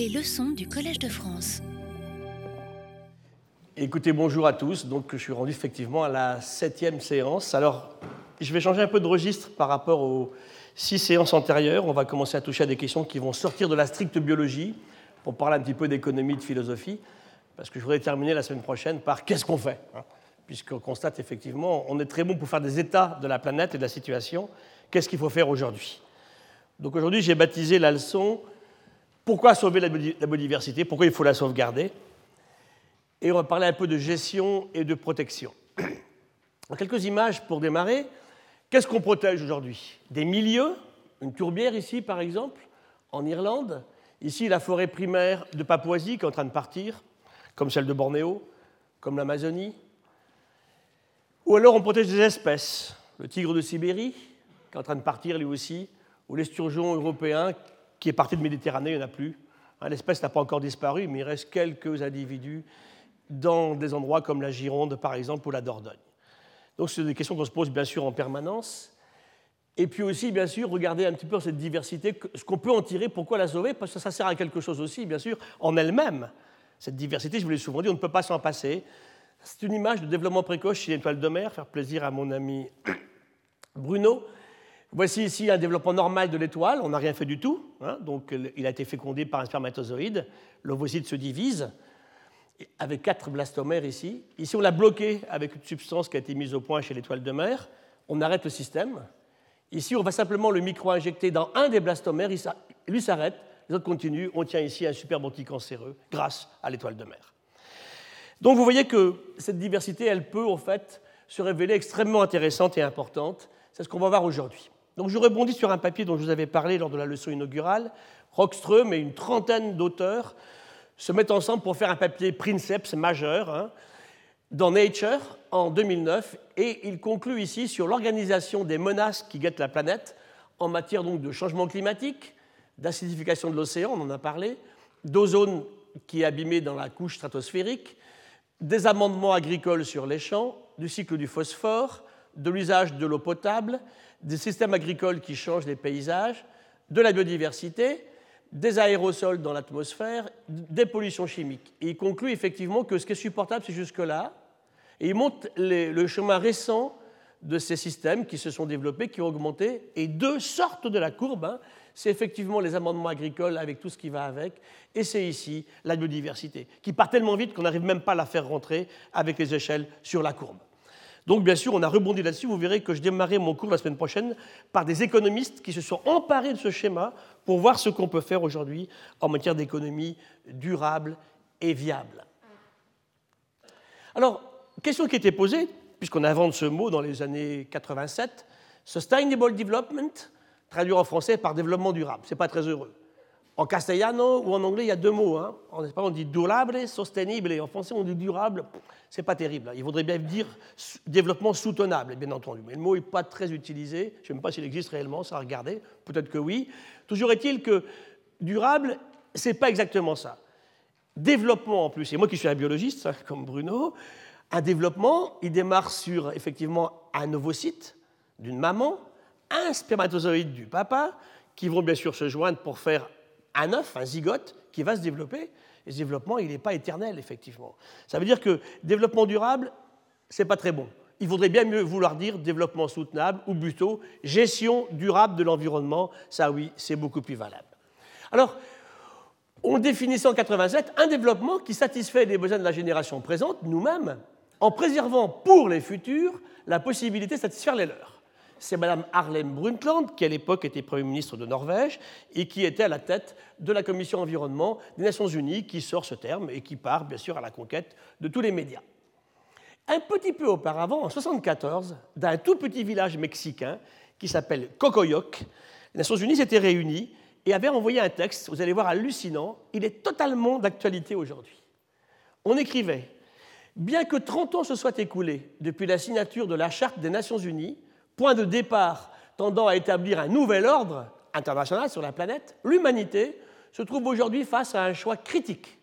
Les leçons du Collège de France. Écoutez, bonjour à tous. Donc, je suis rendu effectivement à la septième séance. Alors, je vais changer un peu de registre par rapport aux six séances antérieures. On va commencer à toucher à des questions qui vont sortir de la stricte biologie pour parler un petit peu d'économie, de philosophie. Parce que je voudrais terminer la semaine prochaine par qu'est-ce qu'on fait hein? Puisqu'on constate effectivement, on est très bon pour faire des états de la planète et de la situation. Qu'est-ce qu'il faut faire aujourd'hui? Donc aujourd'hui, j'ai baptisé la leçon Pourquoi sauver la biodiversité? Pourquoi il faut la sauvegarder? Et on va parler un peu de gestion et de protection. quelques images pour démarrer. Qu'est-ce qu'on protège aujourd'hui? Des milieux, une tourbière ici par exemple, en Irlande? Ici, la forêt primaire de Papouasie qui est en train de partir, comme celle de Bornéo, comme l'Amazonie. Ou alors on protège des espèces. Le tigre de Sibérie, qui est en train de partir lui aussi, ou l'esturgeon européen qui est parti de Méditerranée, il n'y en a plus. Hein, l'espèce n'a pas encore disparu, mais il reste quelques individus dans des endroits comme la Gironde, par exemple, ou la Dordogne. Donc, c'est des questions qu'on se pose bien sûr en permanence. Et puis aussi, bien sûr, regarder un petit peu cette diversité, ce qu'on peut en tirer, pourquoi la sauver, parce que ça sert à quelque chose aussi, bien sûr, en elle-même. Cette diversité, je vous l'ai souvent dit, on ne peut pas s'en passer. C'est une image de développement précoce chez l'étoile de mer, faire plaisir à mon ami Bruno. Voici ici un développement normal de l'étoile, on n'a rien fait du tout. Hein. donc il a été fécondé par un spermatozoïde. L'ovocyte se divise avec quatre blastomères ici. Ici, on l'a bloqué avec une substance qui a été mise au point chez l'étoile de mer. On arrête le système. Ici, on va simplement le micro-injecter dans un des blastomères. Lui s'arrête, les autres continuent. On tient ici un superbe anticancéreux grâce à l'étoile de mer. Donc vous voyez que cette diversité, elle peut en fait se révéler extrêmement intéressante et importante. C'est ce qu'on va voir aujourd'hui. Donc je rebondis sur un papier dont je vous avais parlé lors de la leçon inaugurale. Rockström et une trentaine d'auteurs se mettent ensemble pour faire un papier Princeps majeur hein, dans Nature en 2009 et il conclut ici sur l'organisation des menaces qui guettent la planète en matière de changement climatique, d'acidification de l'océan, on en a parlé, d'ozone qui est abîmé dans la couche stratosphérique, des amendements agricoles sur les champs, du cycle du phosphore, de l'usage de l'eau potable, des systèmes agricoles qui changent les paysages, de la biodiversité, des aérosols dans l'atmosphère, des pollutions chimiques. Et il conclut effectivement que ce qui est supportable, c'est jusque-là. Et il montre le chemin récent de ces systèmes qui se sont développés, qui ont augmenté, et deux sortent de la courbe. Hein. C'est effectivement les amendements agricoles avec tout ce qui va avec, et c'est ici la biodiversité, qui part tellement vite qu'on n'arrive même pas à la faire rentrer avec les échelles sur la courbe. Donc, bien sûr, on a rebondi là-dessus. Vous verrez que je démarrais mon cours la semaine prochaine par des économistes qui se sont emparés de ce schéma pour voir ce qu'on peut faire aujourd'hui en matière d'économie durable et viable. Alors, question qui était posée, puisqu'on invente ce mot dans les années 87, Sustainable Development, traduit en français par développement durable. Ce n'est pas très heureux. En castellano ou en anglais, il y a deux mots. Hein. En espagnol, on dit durable, sostenible. En français, on dit durable. C'est pas terrible. Il faudrait bien dire développement soutenable, bien entendu. Mais le mot n'est pas très utilisé. Je ne sais même pas s'il existe réellement, ça va regarder. Peut-être que oui. Toujours est-il que durable, c'est pas exactement ça. Développement en plus, et moi qui suis un biologiste, hein, comme Bruno, un développement, il démarre sur effectivement un ovocyte d'une maman, un spermatozoïde du papa, qui vont bien sûr se joindre pour faire un œuf, un zygote, qui va se développer. Et ce développement, il n'est pas éternel, effectivement. Ça veut dire que développement durable, ce n'est pas très bon. Il faudrait bien mieux vouloir dire développement soutenable ou plutôt gestion durable de l'environnement. Ça, oui, c'est beaucoup plus valable. Alors, on définissait en 87 un développement qui satisfait les besoins de la génération présente, nous-mêmes, en préservant pour les futurs la possibilité de satisfaire les leurs c'est Mme Harlem Brundtland, qui à l'époque était Premier ministre de Norvège et qui était à la tête de la Commission environnement des Nations Unies, qui sort ce terme et qui part bien sûr à la conquête de tous les médias. Un petit peu auparavant, en 1974, d'un tout petit village mexicain qui s'appelle Cocoyoc, les Nations Unies s'étaient réunies et avaient envoyé un texte, vous allez voir, hallucinant. Il est totalement d'actualité aujourd'hui. On écrivait Bien que 30 ans se soient écoulés depuis la signature de la Charte des Nations Unies, point de départ tendant à établir un nouvel ordre international sur la planète, l'humanité se trouve aujourd'hui face à un choix critique.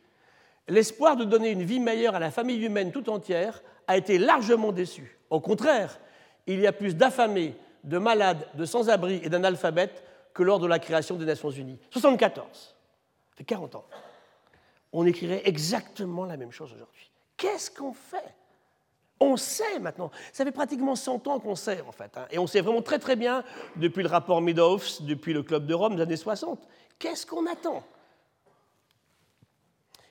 L'espoir de donner une vie meilleure à la famille humaine tout entière a été largement déçu. Au contraire, il y a plus d'affamés, de malades, de sans-abri et d'analphabètes que lors de la création des Nations Unies. 74, ça fait 40 ans. on écrirait exactement la même chose aujourd'hui. Qu'est-ce qu'on fait? On sait maintenant. Ça fait pratiquement 100 ans qu'on sait, en fait. Hein. Et on sait vraiment très très bien, depuis le rapport Meadows, depuis le Club de Rome des années 60. Qu'est-ce qu'on attend?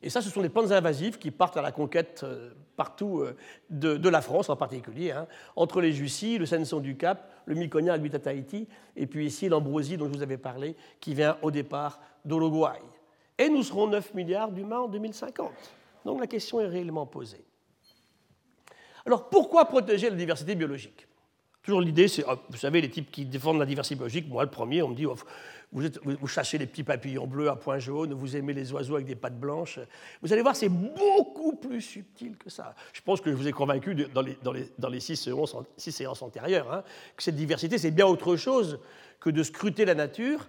Et ça, ce sont des plantes invasives qui partent à la conquête euh, partout euh, de, la France en particulier, hein. entre les Jussies, le Senson du Cap, le Myconia à Tahiti, et puis ici l'ambroisie dont je vous avais parlé, qui vient au départ d'Uruguay. Et nous serons 9 milliards d'humains en 2050. Donc la question est réellement posée. Alors pourquoi protéger la diversité biologique? Toujours l'idée, c'est, vous savez, les types qui défendent la diversité biologique, moi le premier, on me dit, oh, vous, vous, chassez les petits papillons bleus à points jaunes, vous aimez les oiseaux avec des pattes blanches. Vous allez voir, c'est beaucoup plus subtil que ça. Je pense que je vous ai convaincu dans les, dans les, dans les six, séances, six, séances, antérieures hein, que cette diversité, c'est bien autre chose que de scruter la nature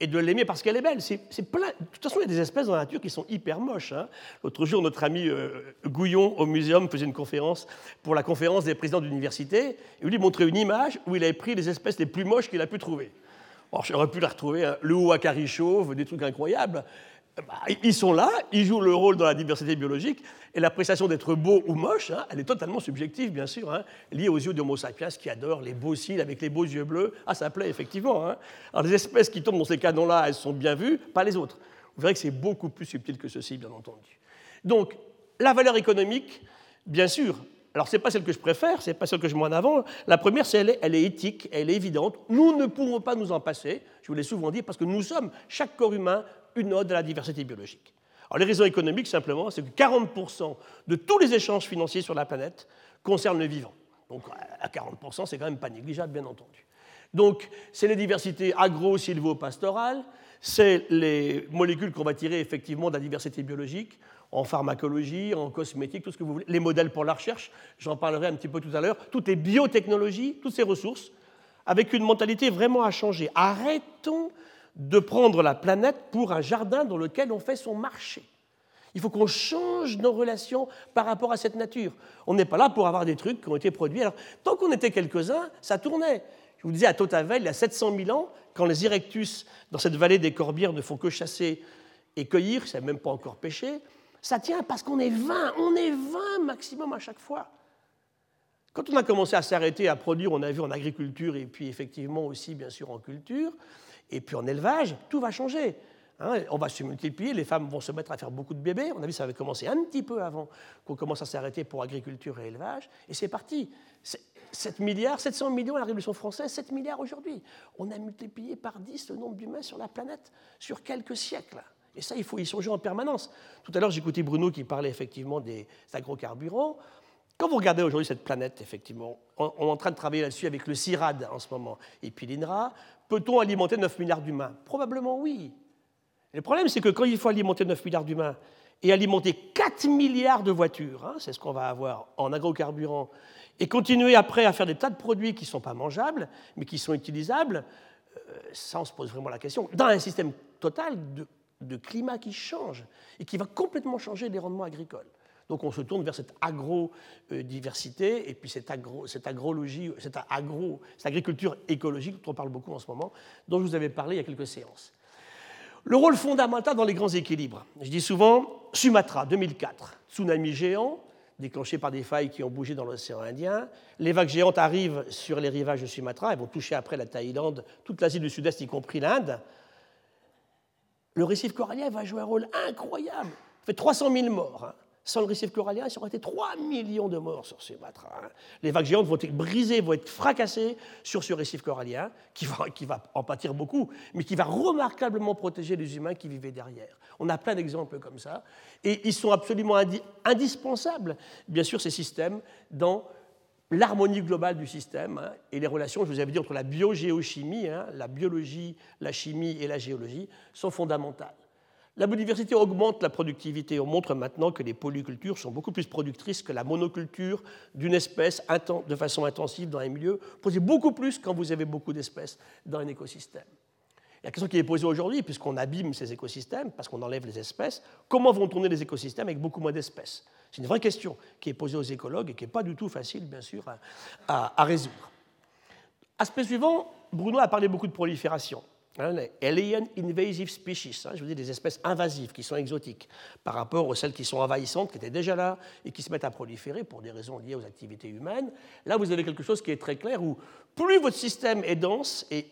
et de l'aimer parce qu'elle est belle. C'est, plein. De toute façon, il y a des espèces dans la nature qui sont hyper moches. Hein. L'autre jour, notre ami euh, Gouillon au muséum faisait une conférence pour la conférence des présidents d'université. Et lui montrait une image où il avait pris les espèces les plus moches qu'il a pu trouver. j'aurais pu la retrouver, hein. le ouakari chauve, des trucs incroyables. Bah, ils sont là, ils jouent le rôle dans la diversité biologique, et l'appréciation d'être beau ou moche, hein, elle est totalement subjective, bien sûr, hein, liée aux yeux d'Homo sapiens qui adore les beaux cils avec les beaux yeux bleus. Ah, ça plaît, effectivement. Hein. Alors, les espèces qui tombent dans ces canons-là, elles sont bien vues, pas les autres. Vous verrez que c'est beaucoup plus subtil que ceci, bien entendu. Donc, la valeur économique, bien sûr, alors, ce n'est pas celle que je préfère, ce n'est pas celle que je mets en avant. La première, c'est elle, elle est éthique, elle est évidente. Nous ne pouvons pas nous en passer, je vous l'ai souvent dit, parce que nous sommes, chaque corps humain, une ode à la diversité biologique. Alors, les raisons économiques, simplement, c'est que 40% de tous les échanges financiers sur la planète concernent le vivant. Donc, à 40%, c'est quand même pas négligeable, bien entendu. Donc, c'est les diversités agro-silvo-pastorales, c'est les molécules qu'on va tirer effectivement de la diversité biologique, en pharmacologie, en cosmétique, tout ce que vous voulez, les modèles pour la recherche, j'en parlerai un petit peu tout à l'heure, toutes les biotechnologies, toutes ces ressources, avec une mentalité vraiment à changer. Arrêtons de prendre la planète pour un jardin dans lequel on fait son marché. Il faut qu'on change nos relations par rapport à cette nature. On n'est pas là pour avoir des trucs qui ont été produits. Alors, tant qu'on était quelques-uns, ça tournait. Je vous disais, à Totavel, il y a 700 000 ans, quand les Erectus, dans cette vallée des Corbières, ne font que chasser et cueillir, ça même pas encore pêché, ça tient parce qu'on est 20, on est 20 maximum à chaque fois. Quand on a commencé à s'arrêter à produire, on a vu en agriculture et puis effectivement aussi bien sûr en culture, et puis en élevage, tout va changer. Hein. on va se multiplier, les femmes vont se mettre à faire beaucoup de bébés. On a vu ça avait commencé un petit peu avant qu'on commence à s'arrêter pour agriculture et élevage. Et c'est parti. 7 milliards, 700 millions à la Révolution française, 7 milliards aujourd'hui. On a multiplié par 10 le nombre d'humains sur la planète sur quelques siècles. Et ça, il faut y songer en permanence. Tout à l'heure, j'écoutais Bruno qui parlait effectivement des agrocarburants. Quand vous regardez aujourd'hui cette planète, effectivement, on, est en train de travailler là-dessus avec le CIRAD en ce moment, et puis l'INRA, peut-on alimenter 9 milliards d'humains? Probablement oui. Le problème, c'est que quand il faut alimenter 9 milliards d'humains et alimenter 4 milliards de voitures, hein, c'est ce qu'on va avoir en agrocarburant, et continuer après à faire des tas de produits qui ne sont pas mangeables, mais qui sont utilisables, euh, ça, on se pose vraiment la question. Dans un système total de, de climat qui change et qui va complètement changer les rendements agricoles. Donc on se tourne vers cette agro-diversité et puis cette, agro, cette agrologie, cette, agro, cette agriculture écologique dont on parle beaucoup en ce moment, dont je vous avais parlé il y a quelques séances. Le rôle fondamental dans les grands équilibres. Je dis souvent Sumatra, 2004, tsunami géant, déclenché par des failles qui ont bougé dans l'océan Indien. Les vagues géantes arrivent sur les rivages de Sumatra, elles vont toucher après la Thaïlande, toute l'Asie du Sud-Est, y compris l'Inde. Le récif corallien va jouer un rôle incroyable. Fait 300 000 morts. Hein. Sans le récif corallien, il y aurait été 3 millions de morts sur Sumatra. Hein. Les vagues géantes vont être brisées, vont être fracassées sur ce récif corallien, qui va, qui va en pâtir beaucoup, mais qui va remarquablement protéger les humains qui vivaient derrière. On a plein d'exemples comme ça. Et ils sont absolument indispensables, bien sûr, ces systèmes, dans l'harmonie globale du système hein, et les relations, je vous avais dit, entre la biogéochimie, hein, la biologie, la chimie et la géologie sont fondamentales. La biodiversité augmente la productivité. On montre maintenant que les polycultures sont beaucoup plus productrices que la monoculture d'une espèce de façon intensive dans un milieu. Posez beaucoup plus quand vous avez beaucoup d'espèces dans un écosystème. La question qui est posée aujourd'hui, puisqu'on abîme ces écosystèmes, parce qu'on enlève les espèces, comment vont tourner les écosystèmes avec beaucoup moins d'espèces? C'est une vraie question qui est posée aux écologues et qui n'est pas du tout facile, bien sûr, à, à résoudre. Aspect suivant, Bruno a parlé beaucoup de prolifération. Hein, les alien invasive species, hein, je veux dire des espèces invasives qui sont exotiques par rapport aux celles qui sont envahissantes, qui étaient déjà là et qui se mettent à proliférer pour des raisons liées aux activités humaines. Là, vous avez quelque chose qui est très clair où plus votre système est dense et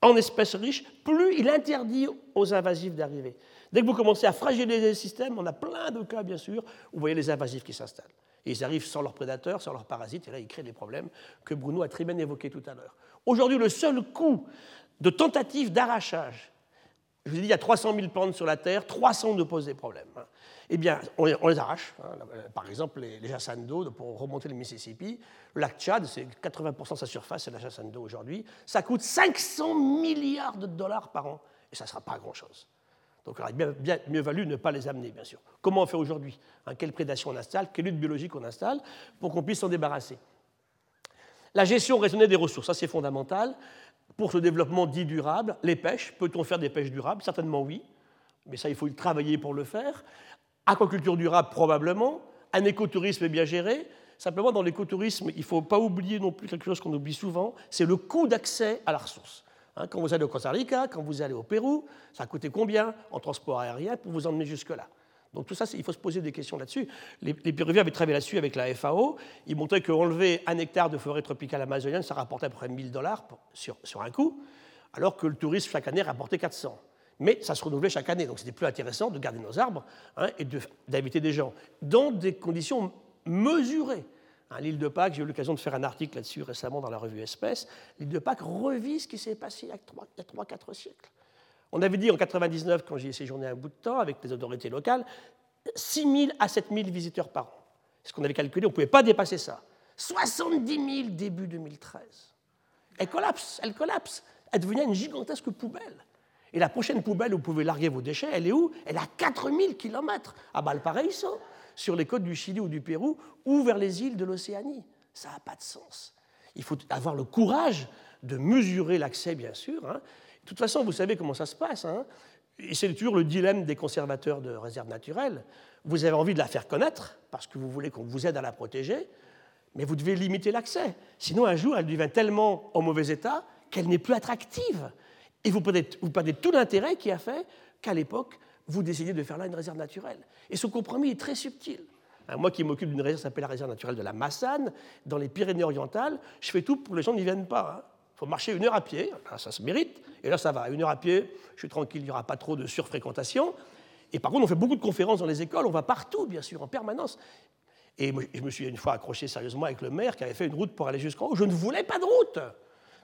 en espèces riches, plus il interdit aux invasifs d'arriver. Dès que vous commencez à fragiliser le système, on a plein de cas, bien sûr, où vous voyez les invasifs qui s'installent. Ils arrivent sans leurs prédateurs, sans leurs parasites, et là, ils créent des problèmes que Bruno a très bien évoqués tout à l'heure. Aujourd'hui, le seul coût de tentatives d'arrachage, je vous ai dit, il y a 300 000 plantes sur la Terre, 300 nous posent des problèmes. Eh bien, on les, arrache. Hein. Par exemple, les, les d'eau pour remonter le Mississippi. Le lac Tchad, c'est 80% de sa surface, c'est la d'eau aujourd'hui. Ça coûte 500 milliards de dollars par an, et ça ne sera pas grand-chose. Donc il aurait bien, bien, mieux valu ne pas les amener, bien sûr. Comment on fait aujourd'hui hein, Quelle prédation on installe? Quelle lutte biologique on installe pour qu'on puisse s'en débarrasser? La gestion raisonnée des ressources, ça c'est fondamental. Pour ce développement dit durable, les pêches, peut-on faire des pêches durables? Certainement oui, mais ça il faut travailler pour le faire. Aquaculture durable, probablement. Un écotourisme bien géré. Simplement, dans l'écotourisme, il ne faut pas oublier non plus quelque chose qu'on oublie souvent, c'est le coût d'accès à la ressource. Hein, quand vous allez au Costa Rica, quand vous allez au Pérou, ça a coûté combien en transport aérien pour vous emmener jusque-là? Donc tout ça, il faut se poser des questions là-dessus. Les, Péruviens avaient travaillé là-dessus avec la FAO. Ils montraient qu'enlever un hectare de forêt tropicale amazonienne, ça rapportait à peu près 1000 dollars sur, sur un coup, alors que le tourisme chaque année rapportait 400. Mais ça se renouvelait chaque année, donc c'était plus intéressant de garder nos arbres hein, et d'inviter des gens dans des conditions mesurées. Hein, l'île de Pâques, j'ai eu l'occasion de faire un article là-dessus récemment dans la revue Espèce. L'île de Pâques revit ce qui s'est passé il y a 3-4 siècles. On avait dit en 99, quand j'y ai séjourné un bout de temps avec les autorités locales, 6 000 à 7 000 visiteurs par an. Ce qu'on avait calculé, on ne pouvait pas dépasser ça. 70 000 début 2013. Elle collapse, elle collapse. Elle devenait une gigantesque poubelle. Et la prochaine poubelle où vous pouvez larguer vos déchets, elle est où? Elle est à 4000 km, à Valparaiso, sur les côtes du Chili ou du Pérou, ou vers les îles de l'Océanie. Ça n'a pas de sens. Il faut avoir le courage de mesurer l'accès, bien sûr. Hein. De toute façon, vous savez comment ça se passe. Hein. Et c'est toujours le dilemme des conservateurs de réserves naturelles. Vous avez envie de la faire connaître, parce que vous voulez qu'on vous aide à la protéger, mais vous devez limiter l'accès. Sinon, un jour, elle devient tellement en mauvais état qu'elle n'est plus attractive. Et vous perdez, tout l'intérêt qui a fait qu'à l'époque, vous décidez de faire là une réserve naturelle. Et ce compromis est très subtil. Hein, moi qui m'occupe d'une réserve qui s'appelle la réserve naturelle de la Massane, dans les Pyrénées-Orientales, je fais tout pour que les gens n'y viennent pas. Il hein. faut marcher une heure à pied, ça se mérite, et là ça va. Une heure à pied, je suis tranquille, il n'y aura pas trop de surfréquentation. Et par contre, on fait beaucoup de conférences dans les écoles, on va partout, bien sûr, en permanence. Et je me suis une fois accroché sérieusement avec le maire qui avait fait une route pour aller jusqu'en haut. Je ne voulais pas de route.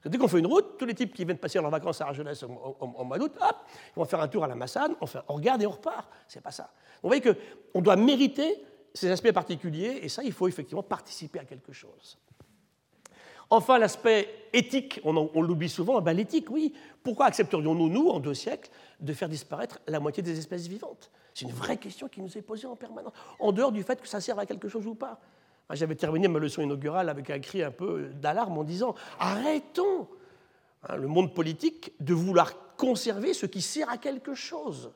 Dès qu'on fait une route, tous les types qui viennent passer leurs vacances à Argelès en, mois d'août, hop, ils vont faire un tour à la Massane, on, on regarde et on repart. C'est pas ça. Vous voyez qu'on doit mériter ces aspects particuliers, et ça, il faut effectivement participer à quelque chose. Enfin, l'aspect éthique, on, l'oublie souvent, ben, l'éthique, oui. Pourquoi accepterions-nous, nous, en deux siècles, de faire disparaître la moitié des espèces vivantes? C'est une vraie question qui nous est posée en permanence, en dehors du fait que ça serve à quelque chose ou pas. Ah, j'avais terminé ma leçon inaugurale avec un cri un peu d'alarme en disant Arrêtons hein, le monde politique de vouloir conserver ce qui sert à quelque chose.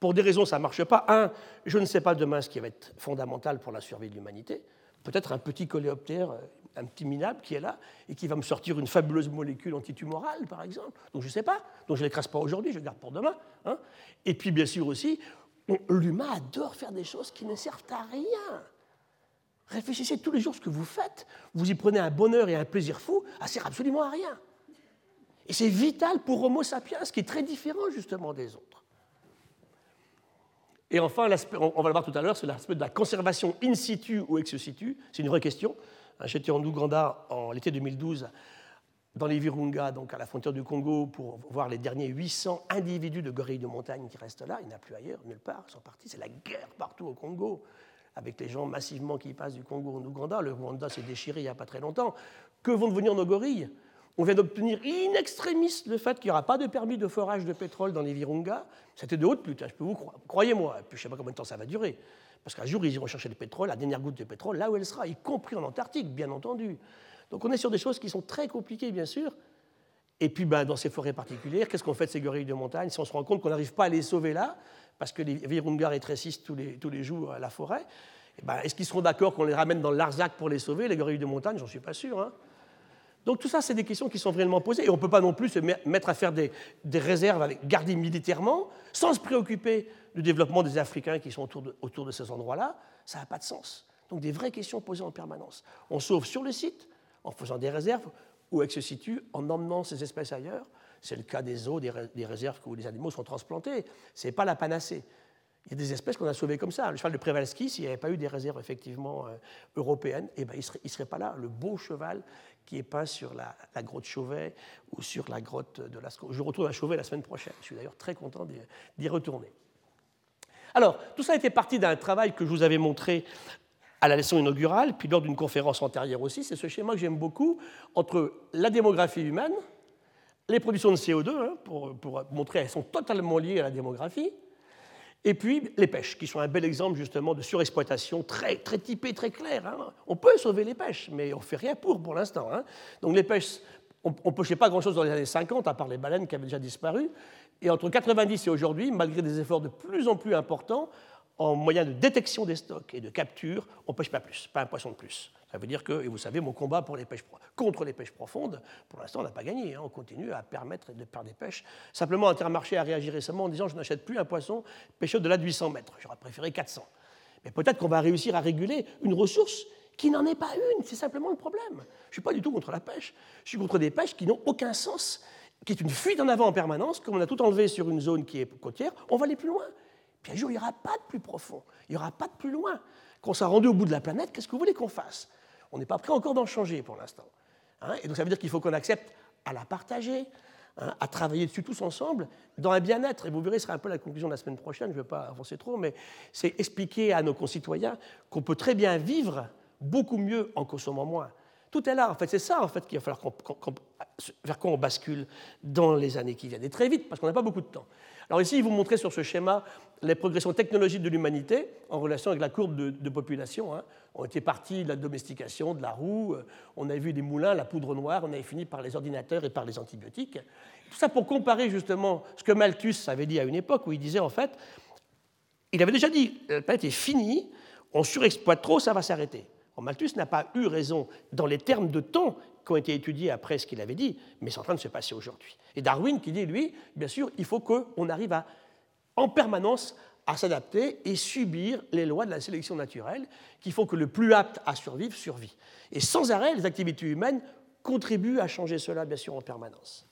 Pour des raisons, ça ne marche pas. Un, je ne sais pas demain ce qui va être fondamental pour la survie de l'humanité. Peut-être un petit coléoptère, un petit minable qui est là et qui va me sortir une fabuleuse molécule antitumorale, par exemple. Donc je ne sais pas. Donc je ne l'écrase pas aujourd'hui, je le garde pour demain. Hein. Et puis bien sûr aussi, l'humain adore faire des choses qui ne servent à rien. Réfléchissez tous les jours ce que vous faites. Vous y prenez un bonheur et un plaisir fou, ça sert absolument à rien. Et c'est vital pour Homo sapiens, qui est très différent justement des autres. Et enfin, on va le voir tout à l'heure, c'est l'aspect de la conservation in situ ou ex situ. C'est une vraie question. J'étais en Ouganda en l'été 2012 dans les Virunga, donc à la frontière du Congo, pour voir les derniers 800 individus de gorilles de montagne qui restent là. Il n'y en a plus ailleurs, nulle part. Ils sont partis. C'est la guerre partout au Congo avec les gens massivement qui passent du Congo au Ouganda. Le Rwanda s'est déchiré il n'y a pas très longtemps. Que vont devenir nos gorilles? On vient d'obtenir in extremis le fait qu'il n'y aura pas de permis de forage de pétrole dans les Virunga. C'était de haute lutte, hein, je peux vous croire. Croyez-moi, je ne sais pas combien de temps ça va durer. Parce qu'un jour, ils iront chercher le pétrole, la dernière goutte de pétrole, là où elle sera, y compris en Antarctique, bien entendu. Donc on est sur des choses qui sont très compliquées, bien sûr. Et puis, ben, dans ces forêts particulières, qu'est-ce qu'on fait de ces gorilles de montagne si on se rend compte qu'on n'arrive pas à les sauver là parce que les Virunga rétrécissent tous les, tous les jours la forêt. Eh ben, est-ce qu'ils seront d'accord qu'on les ramène dans Larzac pour les sauver, les gorilles de montagne? J'en suis pas sûr. Hein. Donc tout ça, c'est des questions qui sont réellement posées. Et on ne peut pas non plus se mettre à faire des, réserves avec, garder militairement sans se préoccuper du développement des Africains qui sont autour de, ces endroits-là. Ça n'a pas de sens. Donc des vraies questions posées en permanence. On sauve sur le site en faisant des réserves où elles se situent, en emmenant ces espèces ailleurs. C'est le cas des eaux, des, réserves où les animaux sont transplantés. Ce n'est pas la panacée. Il y a des espèces qu'on a sauvées comme ça. Le cheval de Przewalski, s'il n'y avait pas eu des réserves effectivement euh, européennes, eh ben, il ne serait, pas là. Le beau cheval qui est peint sur la, grotte Chauvet ou sur la grotte de Lascaux. Je retourne à Chauvet la semaine prochaine. Je suis d'ailleurs très content d'y retourner. Alors, tout ça été parti d'un travail que je vous avais montré à la leçon inaugurale, puis lors d'une conférence antérieure aussi. C'est ce schéma que j'aime beaucoup entre la démographie humaine, les productions de CO2, hein, pour, pour montrer qu'elles sont totalement liées à la démographie, et puis les pêches, qui sont un bel exemple justement de surexploitation très, très typé, très clair. Hein. On peut sauver les pêches, mais on ne fait rien pour pour l'instant. Hein. Donc les pêches, on ne pêchait pas grand-chose dans les années 50, à part les baleines qui avaient déjà disparu. Et entre 90 et aujourd'hui, malgré des efforts de plus en plus importants, en moyen de détection des stocks et de capture, on ne pêche pas plus, pas un poisson de plus. Ça veut dire que, et vous savez, mon combat pour les pêches, contre les pêches profondes, pour l'instant, on n'a pas gagné. Hein. On continue à permettre de faire des pêches. Simplement, Intermarché a réagi récemment en disant je n'achète plus un poisson pêché au-delà de 800 mètres. J'aurais préféré 400. Mais peut-être qu'on va réussir à réguler une ressource qui n'en est pas une. C'est simplement le problème. Je ne suis pas du tout contre la pêche. Je suis contre des pêches qui n'ont aucun sens, qui est une fuite en avant en permanence. Comme on a tout enlevé sur une zone qui est côtière, on va aller plus loin. Puis un jour, il n'y aura pas de plus profond. Il n'y aura pas de plus loin. Quand on sera rendu au bout de la planète, qu'est-ce que vous voulez qu'on fasse? On n'est pas prêt encore d'en changer pour l'instant. Hein. et donc ça veut dire qu'il faut qu'on accepte à la partager, hein, à travailler dessus tous ensemble, dans un bien-être. Et vous verrez, ce sera un peu la conclusion de la semaine prochaine, je ne vais pas avancer trop, mais c'est expliquer à nos concitoyens qu'on peut très bien vivre beaucoup mieux en consommant moins. Tout est là, en fait, c'est ça en fait qu'il va falloir qu'on, vers quoi on bascule dans les années qui viennent, et très vite, parce qu'on n'a pas beaucoup de temps. Alors ici, vous montrer sur ce schéma les progressions technologiques de l'humanité en relation avec la courbe de, population. Hein. On était parti de la domestication, de la roue, euh, on avait vu des moulins, la poudre noire, on avait fini par les ordinateurs et par les antibiotiques. Tout ça pour comparer justement ce que Malthus avait dit à une époque où il disait en fait, il avait déjà dit, la planète est finie, on surexploite trop, ça va s'arrêter. Malthus n'a pas eu raison dans les termes de temps qui ont été étudiés après ce qu'il avait dit, mais c'est en train de se passer aujourd'hui. Et Darwin qui dit, lui, bien sûr, il faut qu'on arrive à, en permanence à s'adapter et subir les lois de la sélection naturelle qui font que le plus apte à survivre survit. Et sans arrêt, les activités humaines contribuent à changer cela, bien sûr, en permanence.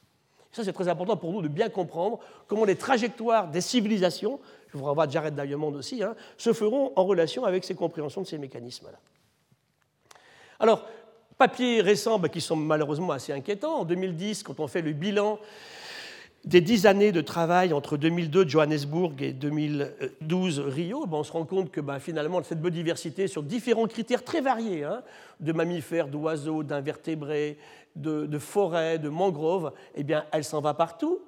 ça, c'est très important pour nous de bien comprendre comment les trajectoires des civilisations, je vous renvoie à Jared Diamond aussi, hein, se feront en relation avec ces compréhensions de ces mécanismes-là. Alors, papiers récents bah, qui sont malheureusement assez inquiétants. En 2010, quand on fait le bilan des dix années de travail entre 2002 Johannesburg et 2012 Rio, bah, on se rend compte que bah, finalement cette biodiversité sur différents critères très variés, hein, de mammifères, d'oiseaux, d'invertébrés, de, forêts, de mangroves, eh bien, elle s'en va partout.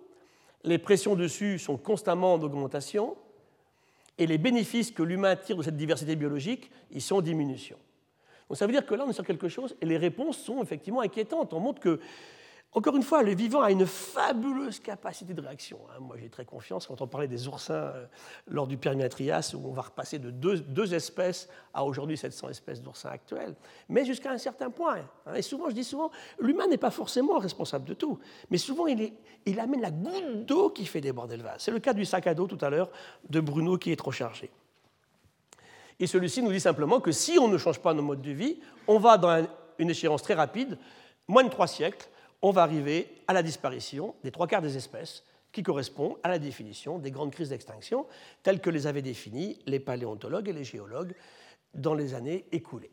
Les pressions dessus sont constamment en augmentation et les bénéfices que l'humain tire de cette diversité biologique, ils sont en diminution. Donc ça veut dire que là, on est sur quelque chose, et les réponses sont effectivement inquiétantes. On montre que, encore une fois, le vivant a une fabuleuse capacité de réaction. Hein. Moi, j'ai très confiance quand on parlait des oursins euh, lors du Permian-Trias, où on va repasser de deux, espèces à aujourd'hui 700 espèces d'oursins actuels, mais jusqu'à un certain point. Hein. Et souvent, je dis souvent, l'humain n'est pas forcément responsable de tout, mais souvent, il, il amène la goutte d'eau qui fait déborder le vase. C'est le cas du sac à dos tout à l'heure de Bruno qui est trop chargé. Et celui-ci nous dit simplement que si on ne change pas nos modes de vie, on va dans une échéance très rapide, moins de trois siècles, on va arriver à la disparition des trois quarts des espèces qui correspond à la définition des grandes crises d'extinction telles que les avaient définies les paléontologues et les géologues dans les années écoulées.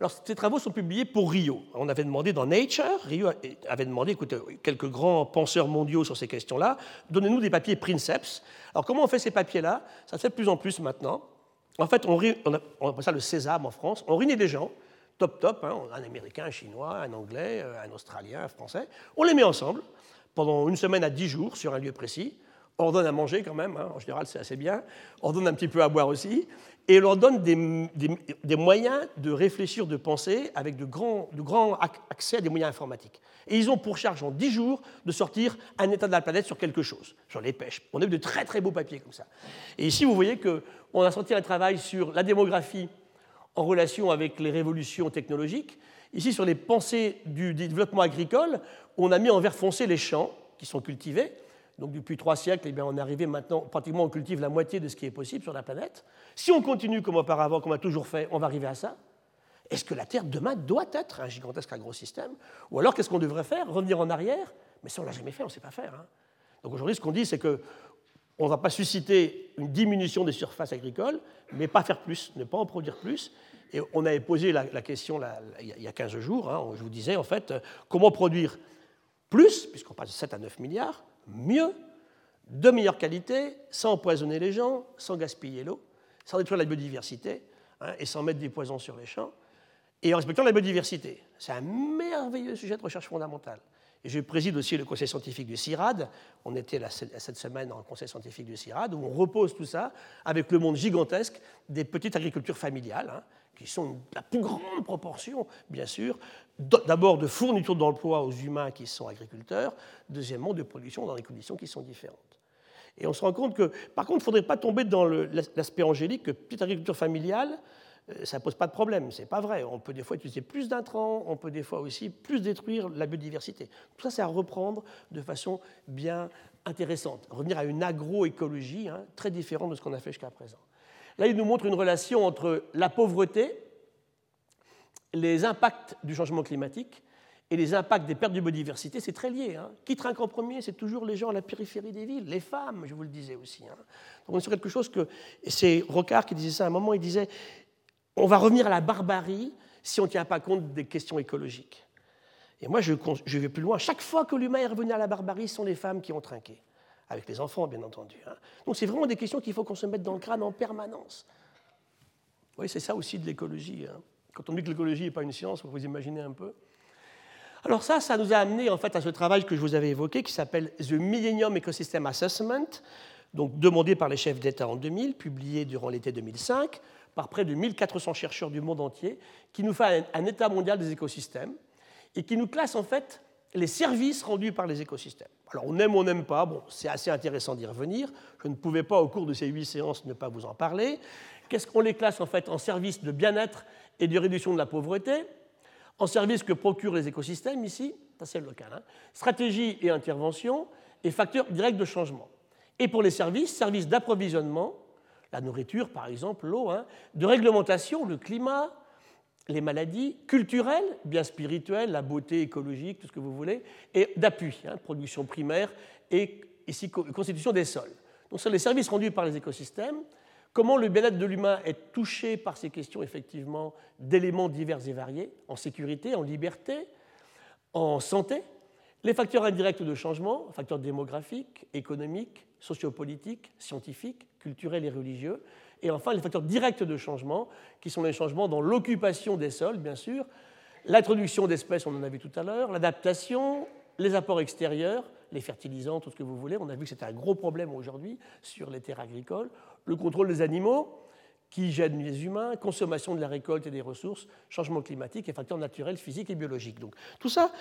Alors, ces travaux sont publiés pour Rio. On avait demandé dans Nature, Rio avait demandé, écoutez, quelques grands penseurs mondiaux sur ces questions-là, donnez-nous des papiers Princeps. Alors, comment on fait ces papiers-là? Ça se fait de plus en plus maintenant. En fait, on, appelle ça le sésame en France. On réunit des gens, top top, hein, un Américain, un Chinois, un Anglais, euh, un Australien, un Français. On les met ensemble pendant une semaine à dix jours sur un lieu précis. On leur donne à manger quand même, hein. en général c'est assez bien. On leur donne un petit peu à boire aussi et leur donne des, moyens de réfléchir, de penser, avec de grands, de grands, accès à des moyens informatiques. Et ils ont pour charge en 10 jours de sortir un état de la planète sur quelque chose, sur les pêches. On a eu de très très beaux papiers comme ça. Et ici, vous voyez qu'on a sorti un travail sur la démographie en relation avec les révolutions technologiques. ici sur les pensées du développement agricole, on a mis en vert foncé les champs qui sont cultivés. Donc depuis trois siècles, eh bien, on est arrivé maintenant, pratiquement on cultive la moitié de ce qui est possible sur la planète. Si on continue comme auparavant, comme on a toujours fait, on va arriver à ça. Est-ce que la Terre demain doit être un gigantesque agro-système? Ou alors qu'est-ce qu'on devrait faire? Revenir en arrière? Mais ça, on ne l'a jamais fait, on ne sait pas faire. Hein. Donc aujourd'hui, ce qu'on dit, c'est que on ne va pas susciter une diminution des surfaces agricoles, mais pas faire plus, ne pas en produire plus. Et on avait posé la, question il y a 15 jours, hein, je vous disais en fait, euh, comment produire plus, puisqu'on passe de 7 à 9 milliards, mieux, de meilleure qualité, sans empoisonner les gens, sans gaspiller l'eau, sans détruire la biodiversité hein, et sans mettre des poisons sur les champs, et en respectant la biodiversité. C'est un merveilleux sujet de recherche fondamentale. Je préside aussi le conseil scientifique du CIRAD. On était cette semaine dans le conseil scientifique du CIRAD, où on repose tout ça avec le monde gigantesque des petites agricultures familiales, hein, qui sont la plus grande proportion, bien sûr, d'abord de fourniture d'emploi aux humains qui sont agriculteurs, deuxièmement de production dans des conditions qui sont différentes. Et on se rend compte que, par contre, il ne faudrait pas tomber dans l'aspect angélique que petite agriculture familiale, ça ne pose pas de problème. Ce n'est pas vrai. On peut des fois utiliser plus d'intrants, on peut des fois aussi plus détruire la biodiversité. Tout ça, c'est à reprendre de façon bien intéressante. Revenir à une agroécologie hein, très différente de ce qu'on a fait jusqu'à présent. Là, il nous montre une relation entre la pauvreté, les impacts du changement climatique et les impacts des pertes de biodiversité, c'est très lié. Hein. Qui trinque en premier C'est toujours les gens à la périphérie des villes, les femmes, je vous le disais aussi. Hein. Donc on est sur quelque chose que. C'est Rocard qui disait ça à un moment, il disait on va revenir à la barbarie si on ne tient pas compte des questions écologiques. Et moi, je, vais plus loin. Chaque fois que l'humain est revenu à la barbarie, ce sont les femmes qui ont trinqué, avec les enfants, bien entendu. Hein. Donc c'est vraiment des questions qu'il faut qu'on se mette dans le crâne en permanence. Oui, c'est ça aussi de l'écologie. Hein. Quand on dit que l'écologie n'est pas une science, vous imaginez un peu. Alors ça, ça nous a amené en fait à ce travail que je vous avais évoqué, qui s'appelle The Millennium Ecosystem Assessment, donc demandé par les chefs d'État en 2000, publié durant l'été 2005 par près de 1400 chercheurs du monde entier, qui nous fait un, état mondial des écosystèmes et qui nous classe en fait les services rendus par les écosystèmes. Alors on aime ou on n'aime pas, bon, c'est assez intéressant d'y revenir. Je ne pouvais pas au cours de ces huit séances ne pas vous en parler. Qu'est-ce qu'on les classe en fait en services de bien-être et de réduction de la pauvreté, en services que procurent les écosystèmes ici, ça c'est le local, hein, stratégie et intervention et facteurs directs de changement. Et pour les services, services d'approvisionnement, la nourriture par exemple, l'eau, hein, de réglementation, le climat, les maladies, culturelles, bien spirituelles, la beauté écologique, tout ce que vous voulez, et d'appui, hein, production primaire et ici constitution des sols. Donc, sont les services rendus par les écosystèmes. Comment le bien-être de l'humain est touché par ces questions, effectivement, d'éléments divers et variés, en sécurité, en liberté, en santé, les facteurs indirects de changement, facteurs démographiques, économiques, sociopolitiques, scientifiques, culturels et religieux, et enfin les facteurs directs de changement, qui sont les changements dans l'occupation des sols, bien sûr, l'introduction d'espèces, on en a vu tout à l'heure, l'adaptation, les apports extérieurs, les fertilisants, tout ce que vous voulez. On a vu que c'était un gros problème aujourd'hui sur les terres agricoles. Le contrôle des animaux, qui gênent les humains, consommation de la récolte et des ressources, changement climatique et facteurs naturels, physiques et biologiques. Donc tout ça,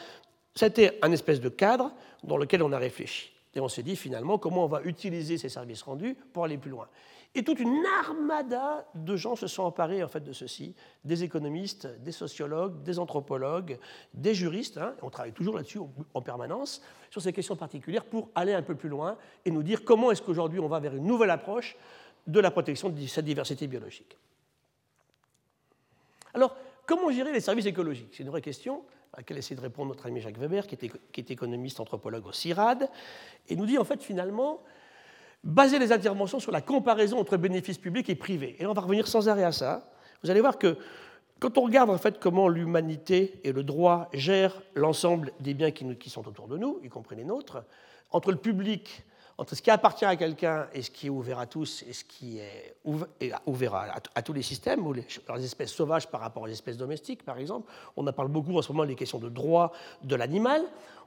c'était un espèce de cadre dans lequel on a réfléchi. Et on s'est dit finalement comment on va utiliser ces services rendus pour aller plus loin. Et toute une armada de gens se sont emparés en fait de ceci, des économistes, des sociologues, des anthropologues, des juristes. Hein, on travaille toujours là-dessus en permanence sur ces questions particulières pour aller un peu plus loin et nous dire comment est-ce qu'aujourd'hui on va vers une nouvelle approche de la protection de cette diversité biologique. Alors, comment gérer les services écologiques? C'est une vraie question à laquelle essaie de répondre notre ami Jacques Weber, qui est, économiste anthropologue au CIRAD, et nous dit en fait finalement baser les interventions sur la comparaison entre bénéfices publics et privés. Et on va revenir sans arrêt à ça. Vous allez voir que quand on regarde en fait comment l'humanité et le droit gèrent l'ensemble des biens qui, qui, sont autour de nous, y compris les nôtres, entre le public entre ce qui appartient à quelqu'un et ce qui est ouvert à tous et ce qui est ouvert à, tous les systèmes, ou les, espèces sauvages par rapport aux espèces domestiques, par exemple. On en parle beaucoup en ce moment des questions de droit de l'animal.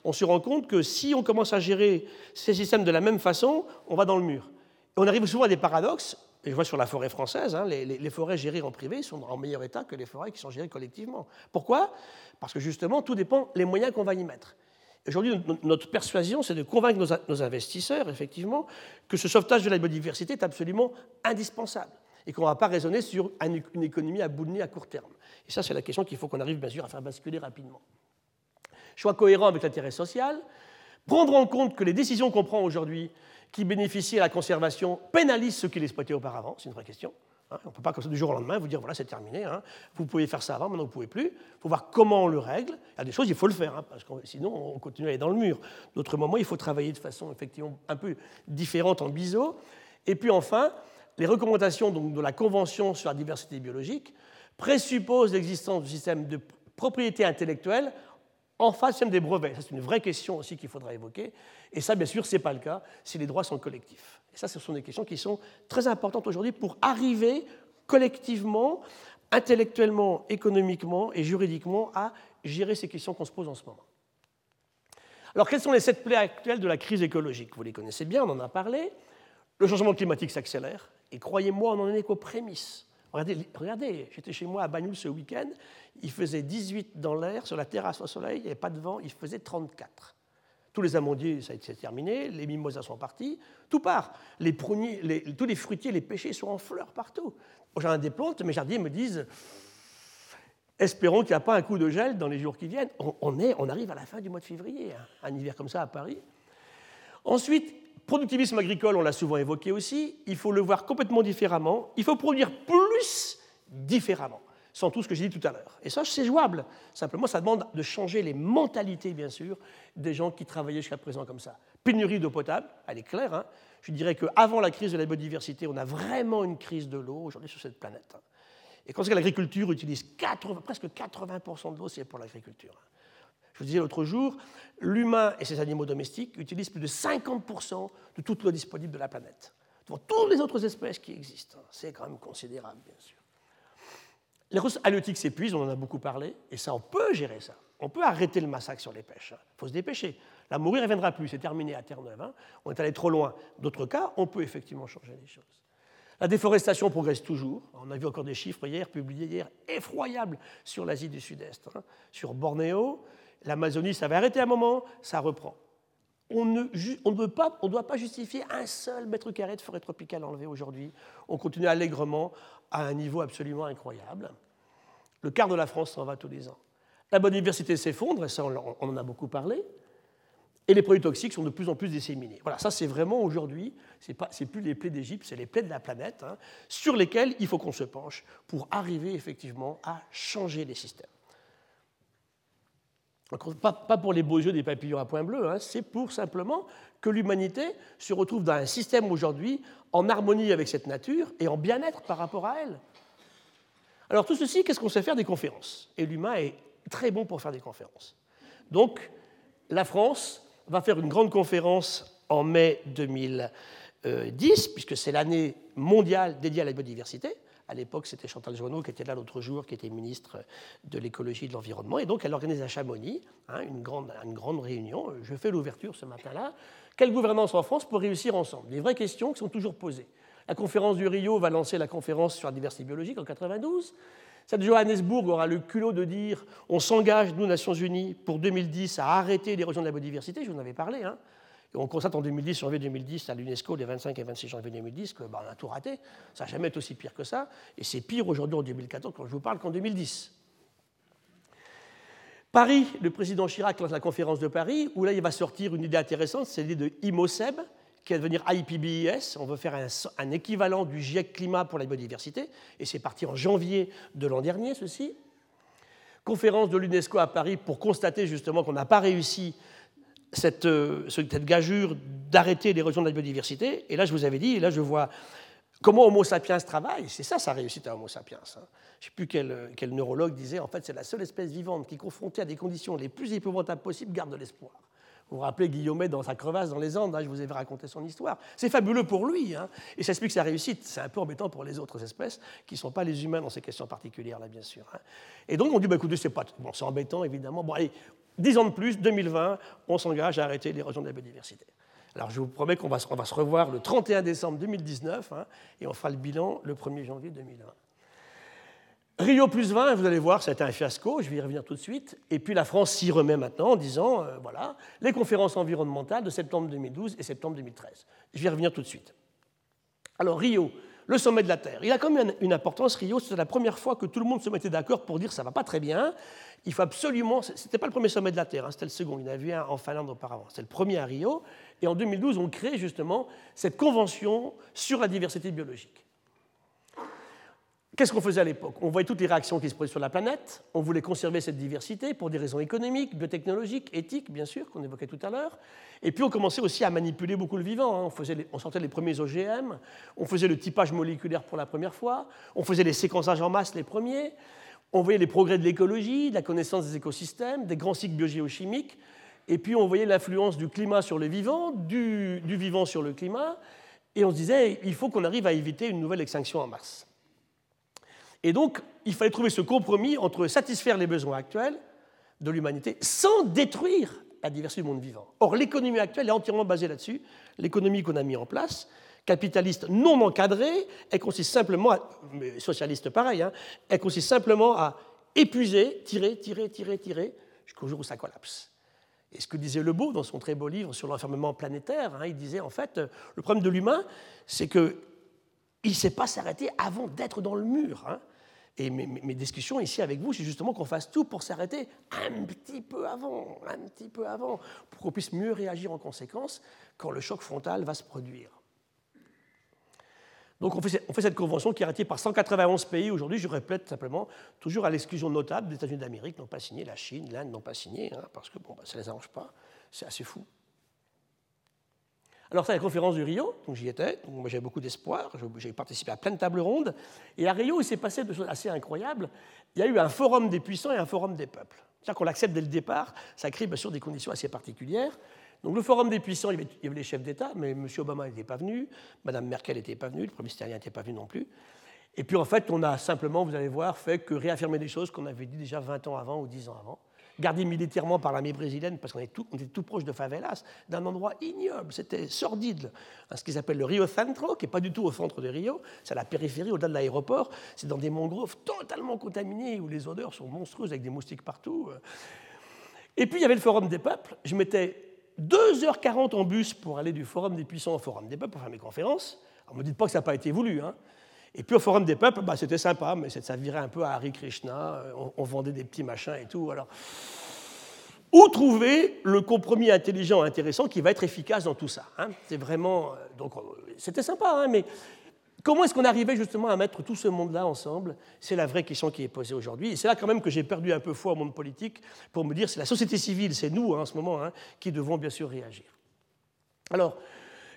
On se rend compte que si on commence à gérer ces systèmes de la même façon, on va dans le mur. Et on arrive souvent à des paradoxes. Et je vois sur la forêt française, hein, les, les, forêts gérées en privé sont en meilleur état que les forêts qui sont gérées collectivement. Pourquoi? Parce que justement, tout dépend des moyens qu'on va y mettre. Aujourd'hui, notre persuasion, c'est de convaincre nos investisseurs, effectivement, que ce sauvetage de la biodiversité est absolument indispensable et qu'on ne va pas raisonner sur une économie à bout de nez à court terme. Et ça, c'est la question qu'il faut qu'on arrive bien sûr à faire basculer rapidement. Choix cohérent avec l'intérêt social, prendre en compte que les décisions qu'on prend aujourd'hui qui bénéficient à la conservation pénalisent ceux qui l'exploitaient auparavant, c'est une vraie question. Hein. on ne peut pas, comme ça, du jour au lendemain, vous dire voilà, c'est terminé. Hein. vous pouvez faire ça avant, maintenant vous ne pouvez plus. Il faut voir comment on le règle. Il y a des choses, il faut le faire, hein, parce que sinon on continue à aller dans le mur. D'autres moments, il faut travailler de façon effectivement un peu différente en biseau. Et puis enfin, les recommandations donc, de la Convention sur la diversité biologique présupposent l'existence du système de propriété intellectuelle en face système des brevets. C'est une vraie question aussi qu'il faudra évoquer. Et ça, bien sûr, ce n'est pas le cas si les droits sont collectifs. Et ça, ce sont des questions qui sont très importantes aujourd'hui pour arriver collectivement, intellectuellement, économiquement et juridiquement à gérer ces questions qu'on se pose en ce moment. Alors, quelles sont les sept plaies actuelles de la crise écologique? Vous les connaissez bien, on en a parlé. Le changement climatique s'accélère, et croyez-moi, on n'en est qu'aux prémices. Regardez, j'étais chez moi à Bagnoul ce week-end, il faisait 18 dans l'air, sur la terrasse au soleil, il n'y avait pas de vent, il faisait 34. Tous les amandiers, ça été terminé, les mimosas sont partis, tout part. Les pruniers, tous les fruitiers, les pêchers sont en fleurs partout. J'ai des plantes, mes jardiniers me disent espérons qu'il n'y a pas un coup de gel dans les jours qui viennent. On, est, on arrive à la fin du mois de février, hein, un hiver comme ça à Paris. Ensuite, productivisme agricole, on l'a souvent évoqué aussi, il faut le voir complètement différemment, il faut produire plus différemment sans tout ce que j'ai dit tout à l'heure. Et ça, c'est jouable. Simplement, ça demande de changer les mentalités, bien sûr, des gens qui travaillaient jusqu'à présent comme ça. Pénurie d'eau potable, elle est claire. Hein. Je dirais qu'avant la crise de la biodiversité, on a vraiment une crise de l'eau aujourd'hui sur cette planète. Hein. Et quand l'agriculture utilise presque 80% de l'eau, c'est pour l'agriculture. Hein. Je vous disais l'autre jour, l'humain et ses animaux domestiques utilisent plus de 50% de toute l'eau disponible de la planète. Pour toutes les autres espèces qui existent, c'est quand même considérable, bien sûr. Les ressources halieutiques s'épuisent, on en a beaucoup parlé, et ça, on peut gérer ça. On peut arrêter le massacre sur les pêches. Il faut se dépêcher. La mourir ne reviendra plus, c'est terminé à Terre-Neuve. Hein. On est allé trop loin. D'autres cas, on peut effectivement changer les choses. La déforestation progresse toujours. On a vu encore des chiffres hier, publiés hier, effroyables sur l'Asie du Sud-Est. Hein. Sur Bornéo, l'Amazonie, ça va arrêter un moment, ça reprend. On ne, pas, doit pas justifier un seul mètre carré de forêt tropicale enlevé aujourd'hui. On continue allègrement à un niveau absolument incroyable. Le quart de la France s'en va tous les ans. La biodiversité s'effondre, et ça on en a beaucoup parlé, et les produits toxiques sont de plus en plus disséminés. Voilà, ça c'est vraiment aujourd'hui, ce n'est plus les plaies d'Égypte, c'est les plaies de la planète, hein, sur lesquelles il faut qu'on se penche pour arriver effectivement à changer les systèmes. Pas, pour les beaux yeux des papillons à point bleu, hein, c'est pour simplement que l'humanité se retrouve dans un système aujourd'hui en harmonie avec cette nature et en bien-être par rapport à elle. Alors tout ceci, qu'est-ce qu'on sait faire Des conférences? Et l'humain est très bon pour faire des conférences. Donc la France va faire une grande conférence en mai 2010, puisque c'est l'année mondiale dédiée à la biodiversité. À l'époque, c'était Chantal Joanneau qui était là l'autre jour, qui était ministre de l'écologie et de l'environnement. Et donc, elle organise à Chamonix hein, une, grande, une grande réunion. Je fais l'ouverture ce matin-là. Quelle gouvernance en France pour réussir ensemble? Des vraies questions qui sont toujours posées. La conférence du Rio va lancer la conférence sur la diversité biologique en 92. Cette Johannesburg aura le culot de dire on s'engage, nous, Nations Unies, pour 2010 à arrêter l'érosion de la biodiversité. Je vous en avais parlé. Hein on constate en 2010, janvier 2010, à l'UNESCO, les 25 et 26 janvier 2010, qu'on bah, a tout raté. Ça n'a jamais été aussi pire que ça. Et c'est pire aujourd'hui en 2014 quand je vous parle qu'en 2010. Paris, le président Chirac lance la conférence de Paris, où là, il va sortir une idée intéressante, c'est l'idée de IMOSEB, qui va devenir IPBES. On veut faire un équivalent du GIEC Climat pour la biodiversité, et c'est parti en janvier de l'an dernier, ceci. Conférence de l'UNESCO à Paris pour constater justement qu'on n'a pas réussi cette, euh, cette gageure d'arrêter l'érosion de la biodiversité. Et là, je vous avais dit, et là, je vois comment Homo sapiens travaille. C'est ça sa réussite à Homo sapiens. Hein. Je ne sais plus quel, quel, neurologue disait, en fait, c'est la seule espèce vivante qui, confrontée à des conditions les plus épouvantables possibles, garde de l'espoir. Vous vous rappelez Guillaumet dans sa crevasse dans les Andes, hein, je vous avais raconté son histoire. C'est fabuleux pour lui, hein, et ça explique sa réussite. C'est un peu embêtant pour les autres espèces qui ne sont pas les humains dans ces questions particulières, là, bien sûr. Hein. Et donc, on dit, bah, écoutez, c'est pas... Bon, c'est embêtant, évidemment. Bon, allez, dix ans de plus, 2020, on s'engage à arrêter l'érosion de la biodiversité. Alors, je vous promets qu'on va, se revoir le 31 décembre 2019, et on fera le bilan le 1er janvier 2020. Rio plus 20, vous allez voir, ça a été un fiasco, je vais y revenir tout de suite. Et puis la France s'y remet maintenant en disant, euh, voilà, les conférences environnementales de septembre 2012 et septembre 2013. Je vais y revenir tout de suite. Alors Rio, le sommet de la Terre. Il a quand même une importance, Rio, c'est la première fois que tout le monde se mettait d'accord pour dire ça va pas très bien, il faut absolument, c'était pas le premier sommet de la Terre, hein, c'était le second, il y en avait un en Finlande auparavant, c'était le premier à Rio, et en 2012 on crée justement cette convention sur la diversité biologique. Qu'est-ce qu'on faisait à l'époque? On voyait toutes les réactions qui se produisent sur la planète, on voulait conserver cette diversité pour des raisons économiques, biotechnologiques, éthiques, bien sûr, qu'on évoquait tout à l'heure. Et puis on commençait aussi à manipuler beaucoup le vivant. Hein. On, on sortait les premiers OGM, on faisait le typage moléculaire pour la première fois, on faisait les séquençages en masse les premiers, on voyait les progrès de l'écologie, de la connaissance des écosystèmes, des grands cycles biogéochimiques, et puis on voyait l'influence du climat sur le vivant, du, vivant sur le climat, et on se disait il faut qu'on arrive à éviter une nouvelle extinction en masse. Et donc, il fallait trouver ce compromis entre satisfaire les besoins actuels de l'humanité sans détruire la diversité du monde vivant. Or, l'économie actuelle est entièrement basée là-dessus. L'économie qu'on a mis en place, capitaliste non encadrée, elle consiste simplement, à, socialiste pareil, hein, elle consiste simplement à épuiser, tirer, tirer, tirer, tirer, jusqu'au jour où ça collapse. Et ce que disait Lebeau dans son très beau livre sur l'enfermement planétaire, hein, il disait en fait, le problème de l'humain, c'est qu'il ne sait pas s'arrêter avant d'être dans le mur. Hein. Et mes, discussions ici avec vous, c'est justement qu'on fasse tout pour s'arrêter un petit peu avant, un petit peu avant, pour qu'on puisse mieux réagir en conséquence quand le choc frontal va se produire. Donc on fait, cette convention qui est ratifiée par 191 pays aujourd'hui, je répète simplement, toujours à l'exclusion notable des États-Unis d'Amérique n'ont pas signé, la Chine, l'Inde n'ont pas signé, hein, parce que bah, ça ne les arrange pas, c'est assez fou. Alors, c'est la conférence du Rio, donc j'y étais, donc j'avais beaucoup d'espoir, j'ai participé à plein de tables rondes, et à Rio, il s'est passé des choses assez incroyables. Il y a eu un forum des puissants et un forum des peuples. C'est-à-dire qu'on l'accepte dès le départ, ça crée bien sûr des conditions assez particulières. Donc le forum des puissants, il y avait, les chefs d'État, mais M. Obama n'était pas venu, Mme Merkel n'était pas venue, le Premier ministre n'était pas venu non plus. Et puis en fait, on a simplement, vous allez voir, fait que réaffirmer des choses qu'on avait dit déjà 20 ans avant ou 10 ans avant gardé militairement par l'armée brésilienne, parce qu'on était tout, tout proche de favelas, d'un endroit ignoble, c'était sordide. Ce qu'ils appellent le Rio Centro, qui n'est pas du tout au centre de Rio, c'est à la périphérie, au-delà de l'aéroport, c'est dans des mangroves totalement contaminés, où les odeurs sont monstrueuses, avec des moustiques partout. Et puis il y avait le Forum des peuples, je mettais 2h40 en bus pour aller du Forum des puissants au Forum des peuples pour faire mes conférences. Alors, ne me dites pas que ça n'a pas été voulu. Hein. Et puis au Forum des peuples, bah, c'était sympa, mais ça virait un peu à Hari Krishna, euh, on, vendait des petits machins et tout. Alors, où trouver le compromis intelligent intéressant qui va être efficace dans tout ça hein? C'est vraiment. Euh, donc, euh, c'était sympa, hein, mais comment est-ce qu'on arrivait justement à mettre tout ce monde-là ensemble? C'est la vraie question qui est posée aujourd'hui. Et c'est là quand même que j'ai perdu un peu foi au monde politique pour me dire c'est la société civile, c'est nous hein, en ce moment, qui devons bien sûr réagir. Alors,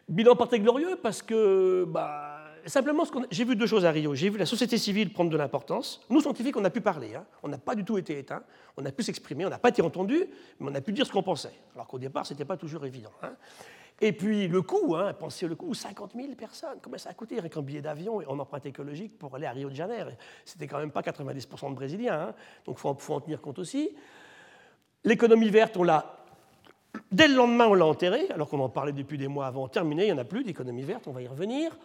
bilan parté glorieux parce que. Bah, simplement, j'ai vu deux choses à Rio. J'ai vu la société civile prendre de l'importance. Nous, scientifiques, on a pu parler. Hein. On n'a pas du tout été éteints. On a pu s'exprimer. On n'a pas été entendus, mais on a pu dire ce qu'on pensait. Alors qu'au départ, ce n'était pas toujours évident. Hein. Et puis le coût, hein, pensez le coût, 50 000 personnes, combien ça a coûté avec un billet d'avion et en empreinte écologique pour aller à Rio de Janeiro? C'était quand même pas 90% de Brésiliens, donc il faut, en tenir compte aussi. L'économie verte, on l'a Dès le lendemain, on l'a enterrée, alors qu'on en parlait depuis des mois avant. Terminé, il n'y en a plus d'économie verte, on va y revenir.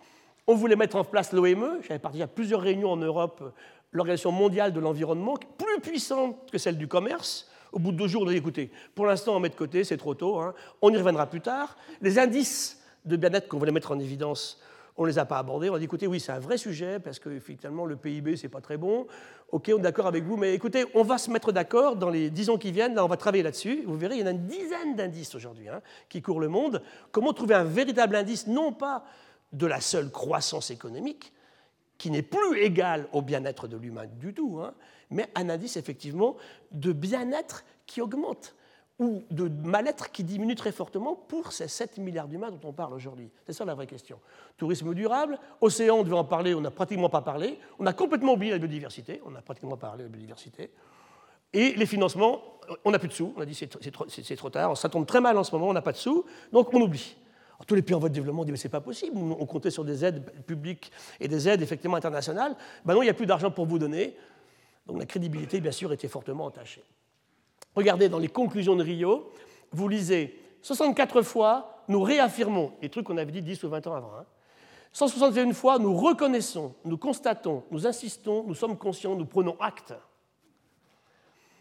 On voulait mettre en place l'OME, j'avais participé à plusieurs réunions en Europe, l'Organisation mondiale de l'environnement, plus puissante que celle du commerce. Au bout de deux jours, on a dit écoutez, pour l'instant, on met de côté, c'est trop tôt, hein. on y reviendra plus tard. Les indices de bien-être qu'on voulait mettre en évidence, on ne les a pas abordés. On a dit écoutez, oui, c'est un vrai sujet, parce que finalement, le PIB, c'est pas très bon. Ok, on est d'accord avec vous, mais écoutez, on va se mettre d'accord dans les dix ans qui viennent, on va travailler là-dessus. Vous verrez, il y en a une dizaine d'indices aujourd'hui hein, qui courent le monde. Comment trouver un véritable indice, non pas de la seule croissance économique, qui n'est plus égale au bien-être de l'humain du tout, hein, mais un indice effectivement de bien-être qui augmente ou de mal-être qui diminue très fortement pour ces 7 milliards d'humains dont on parle aujourd'hui. C'est ça la vraie question. Tourisme durable, océan, on devait en parler, on n'a pratiquement pas parlé. On a complètement oublié la biodiversité, on n'a pratiquement pas parlé de la biodiversité. Et les financements, on n'a plus de sous, on a dit c'est trop, trop, tard, ça tombe très mal en ce moment, on n'a pas de sous, donc on oublie tous les pays en voie de développement disent mais c'est pas possible, on comptait sur des aides publiques et des aides effectivement internationales. Ben non, il n'y a plus d'argent pour vous donner. Donc la crédibilité, bien sûr, était fortement entachée. Regardez dans les conclusions de Rio, vous lisez 64 fois, nous réaffirmons les trucs qu'on avait dit 10 ou 20 ans avant. 161 hein. fois, nous reconnaissons, nous constatons, nous insistons, nous sommes conscients, nous prenons acte.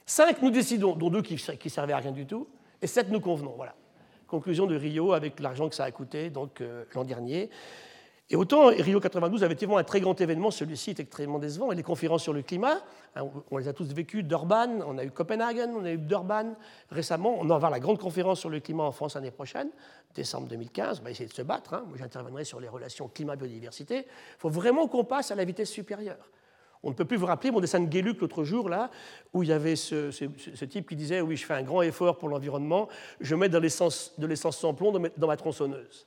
5, nous décidons, dont deux qui ne servaient à rien du tout, et 7, nous convenons. Voilà conclusion de Rio avec l'argent que ça a coûté euh, l'an dernier. Et autant Rio 92 avait effectivement un très grand événement, celui-ci est extrêmement décevant, et les conférences sur le climat, hein, on les a tous vécues, Durban, on a eu Copenhague, on a eu Durban récemment, on va avoir la grande conférence sur le climat en France l'année prochaine, décembre 2015, on va essayer de se battre, hein. moi j'interviendrai sur les relations climat-biodiversité, il faut vraiment qu'on passe à la vitesse supérieure. On ne peut plus vous rappeler mon dessin de Guéluc l'autre jour, là, où il y avait ce, type qui disait Oui, je fais un grand effort pour l'environnement, je mets de l'essence sans plomb dans ma tronçonneuse.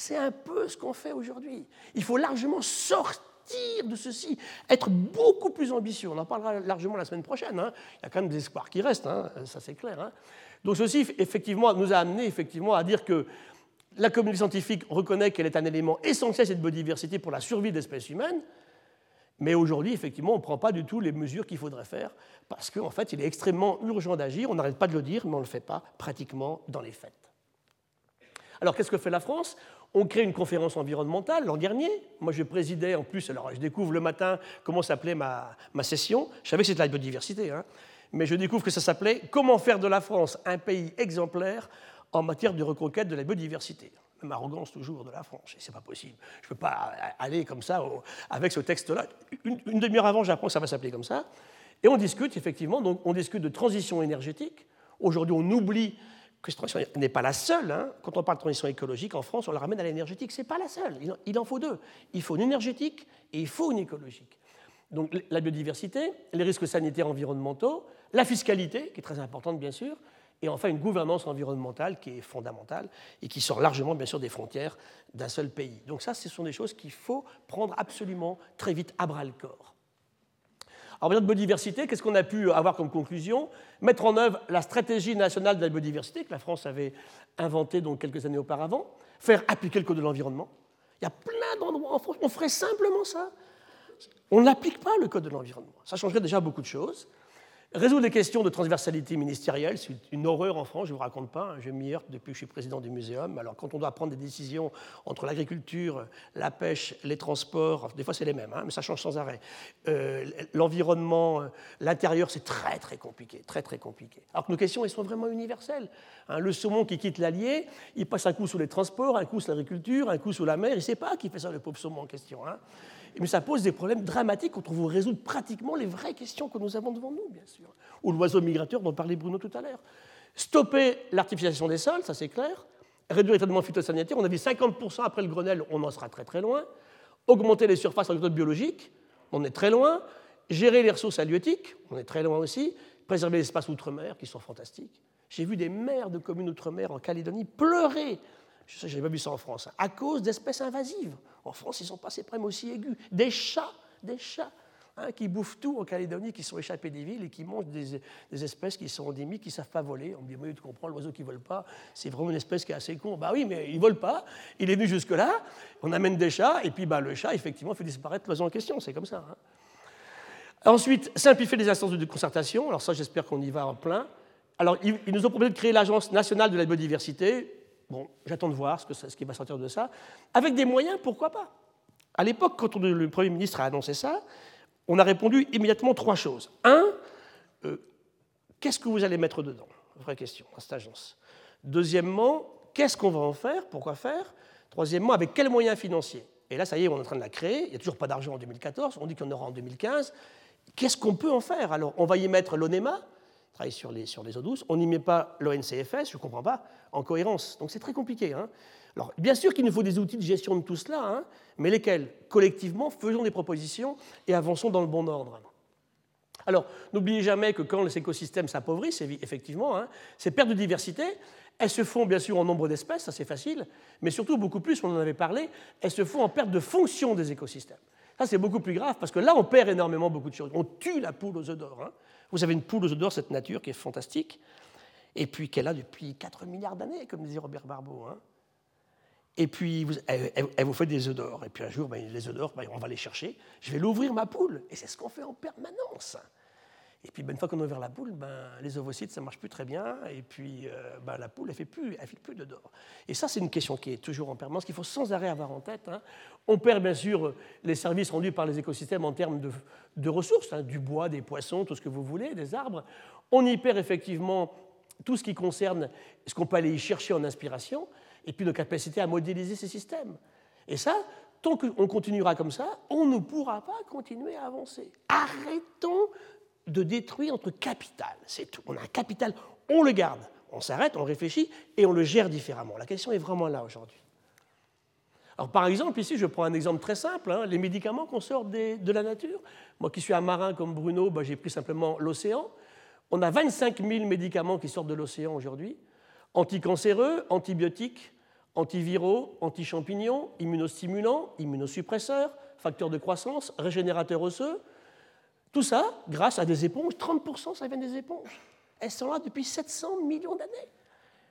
C'est un peu ce qu'on fait aujourd'hui. Il faut largement sortir de ceci, être beaucoup plus ambitieux. On en parlera largement la semaine prochaine. Hein. Il y a quand même des espoirs qui restent, hein. ça c'est clair. Hein. Donc ceci, effectivement, nous a amené effectivement à dire que la communauté scientifique reconnaît qu'elle est un élément essentiel cette biodiversité pour la survie de l'espèce humaine, mais aujourd'hui, effectivement, on ne prend pas du tout les mesures qu'il faudrait faire, parce qu'en fait, il est extrêmement urgent d'agir. On n'arrête pas de le dire, mais on ne le fait pas pratiquement dans les faits. Alors qu'est-ce que fait la France? On crée une conférence environnementale l'an dernier. Moi, je présidais en plus, alors je découvre le matin comment s'appelait ma, session. Je savais que c'était la biodiversité, hein. mais je découvre que ça s'appelait Comment faire de la France un pays exemplaire en matière de reconquête de la biodiversité. Même arrogance toujours de la France, c'est pas possible. Je peux pas aller comme ça avec ce texte-là. Une, demi-heure avant, j'apprends que ça va s'appeler comme ça. Et on discute, effectivement, donc on discute de transition énergétique. Aujourd'hui, on oublie cette transition n'est pas la seule. Hein. Quand on parle de transition écologique en France, on la ramène à l'énergétique. Ce n'est pas la seule. Il en faut deux. Il faut une énergétique et il faut une écologique. Donc la biodiversité, les risques sanitaires environnementaux, la fiscalité, qui est très importante bien sûr, et enfin une gouvernance environnementale qui est fondamentale et qui sort largement bien sûr des frontières d'un seul pays. Donc ça, ce sont des choses qu'il faut prendre absolument très vite à bras le corps. En matière de biodiversité, qu'est-ce qu'on a pu avoir comme conclusion? Mettre en œuvre la stratégie nationale de la biodiversité que la France avait inventée donc quelques années auparavant, faire appliquer le Code de l'environnement. Il y a plein d'endroits en France, on ferait simplement ça. On n'applique pas le Code de l'environnement. Ça changerait déjà beaucoup de choses. Résoudre les questions de transversalité ministérielle, c'est une horreur en France, je ne vous raconte pas, hein. je m'y heurte depuis que je suis président du muséum. Alors quand on doit prendre des décisions entre l'agriculture, la pêche, les transports, des fois c'est les mêmes, hein, mais ça change sans arrêt. Euh, l'environnement, euh, l'intérieur, c'est très très compliqué, très très compliqué. Alors que nos questions, elles sont vraiment universelles. Hein. le saumon qui quitte l'Allier, il passe un coup sous les transports, un coup sous l'agriculture, un coup sous la mer, il ne sait pas qui fait ça, le pauvre saumon en question mais ça pose des problèmes dramatiques quand on résoudre pratiquement les vraies questions que nous avons devant nous, bien sûr. Ou l'oiseau migrateur dont parlait Bruno tout à l'heure. Stopper l'artificialisation des sols, ça c'est clair. Réduire les traitements phytosanitaires, on a dit 50% après le Grenelle, on en sera très très loin. Augmenter les surfaces agricoles biologiques, on est très loin. Gérer les ressources halieutiques, on est très loin aussi. Préserver les espaces outre-mer, qui sont fantastiques. J'ai vu des maires de communes outre-mer en Calédonie pleurer je n'ai pas vu ça en France, à cause d'espèces invasives. En France, ils sont passés problèmes aussi aigus. Des chats, des chats hein, qui bouffent tout en Calédonie, qui sont échappés des villes et qui mangent des, espèces qui sont endémiques, qui ne savent pas voler. On me dit, oui, tu comprends, l'oiseau qui ne vole pas, c'est vraiment une espèce qui est assez con. Bah oui, mais il ne vole pas, il est venu jusque-là, on amène des chats, et puis bah, le chat, effectivement, fait disparaître l'oiseau en question, c'est comme ça. Hein. Ensuite, simplifier les instances de concertation. Alors ça, j'espère qu'on y va en plein. Alors, ils nous ont proposé de créer l'Agence nationale de la biodiversité. Bon, j'attends de voir ce, ce, qui va sortir de ça. Avec des moyens, pourquoi pas? À l'époque, quand le Premier ministre a annoncé ça, on a répondu immédiatement trois choses. Un, euh, qu'est-ce que vous allez mettre dedans? Vraie question, à cette agence. Deuxièmement, qu'est-ce qu'on va en faire? Pourquoi faire? Troisièmement, avec quels moyens financiers? Et là, ça y est, on est en train de la créer. Il n'y a toujours pas d'argent en 2014. On dit en aura en 2015. Qu'est-ce qu'on peut en faire? Alors, on va y mettre l'ONEMA, travaille sur les, eaux douces. On n'y met pas l'ONCFS, je ne comprends pas, en cohérence. Donc c'est très compliqué. Hein. Alors, bien sûr qu'il nous faut des outils de gestion de tout cela, hein, mais lesquels? Collectivement, faisons des propositions et avançons dans le bon ordre. Alors, n'oubliez jamais que quand les écosystèmes s'appauvrissent, effectivement, hein, ces pertes de diversité, elles se font bien sûr en nombre d'espèces, ça c'est facile, mais surtout beaucoup plus, on en avait parlé, elles se font en perte de fonction des écosystèmes. Ça c'est beaucoup plus grave parce que là on perd énormément beaucoup de choses. On tue la poule aux œufs d'or. Vous avez une poule aux d'or, cette nature qui est fantastique, et puis qu'elle a depuis 4 milliards d'années, comme disait Robert Barbeau. Hein. Et puis, elle, vous fait des œufs d'or. Et puis un jour, ben, les œufs d'or, ben, on va les chercher. Je vais l'ouvrir, ma poule. Et c'est ce qu'on fait en permanence. Et puis, ben, une fois qu'on a ouvert la poule, ben, les ovocytes, ça ne marche plus très bien. Et puis, euh, ben, la poule, elle ne fait plus, fait plus de d'or. Et ça, c'est une question qui est toujours en permanence, qu'il faut sans arrêt avoir en tête. Hein. On perd, bien sûr, les services rendus par les écosystèmes en termes de, ressources, hein, du bois, des poissons, tout ce que vous voulez, des arbres. On y perd effectivement tout ce qui concerne ce qu'on peut aller y chercher en inspiration, et puis nos capacités à modéliser ces systèmes. Et ça, tant qu'on continuera comme ça, on ne pourra pas continuer à avancer. Arrêtons de détruire notre capital, c'est tout. On a un capital, on le garde, on s'arrête, on réfléchit et on le gère différemment. La question est vraiment là aujourd'hui. Alors, par exemple, ici, je prends un exemple très simple, hein, les médicaments qu'on sort de la nature. Moi qui suis un marin comme Bruno, bah, j'ai pris simplement l'océan. On a 25 000 médicaments qui sortent de l'océan aujourd'hui, anticancéreux, antibiotiques, antiviraux, antichampignons, immunostimulants, immunosuppresseurs, facteurs de croissance, régénérateurs osseux. Tout ça grâce à des éponges. 30% ça vient des éponges. Elles sont là depuis 700 millions d'années.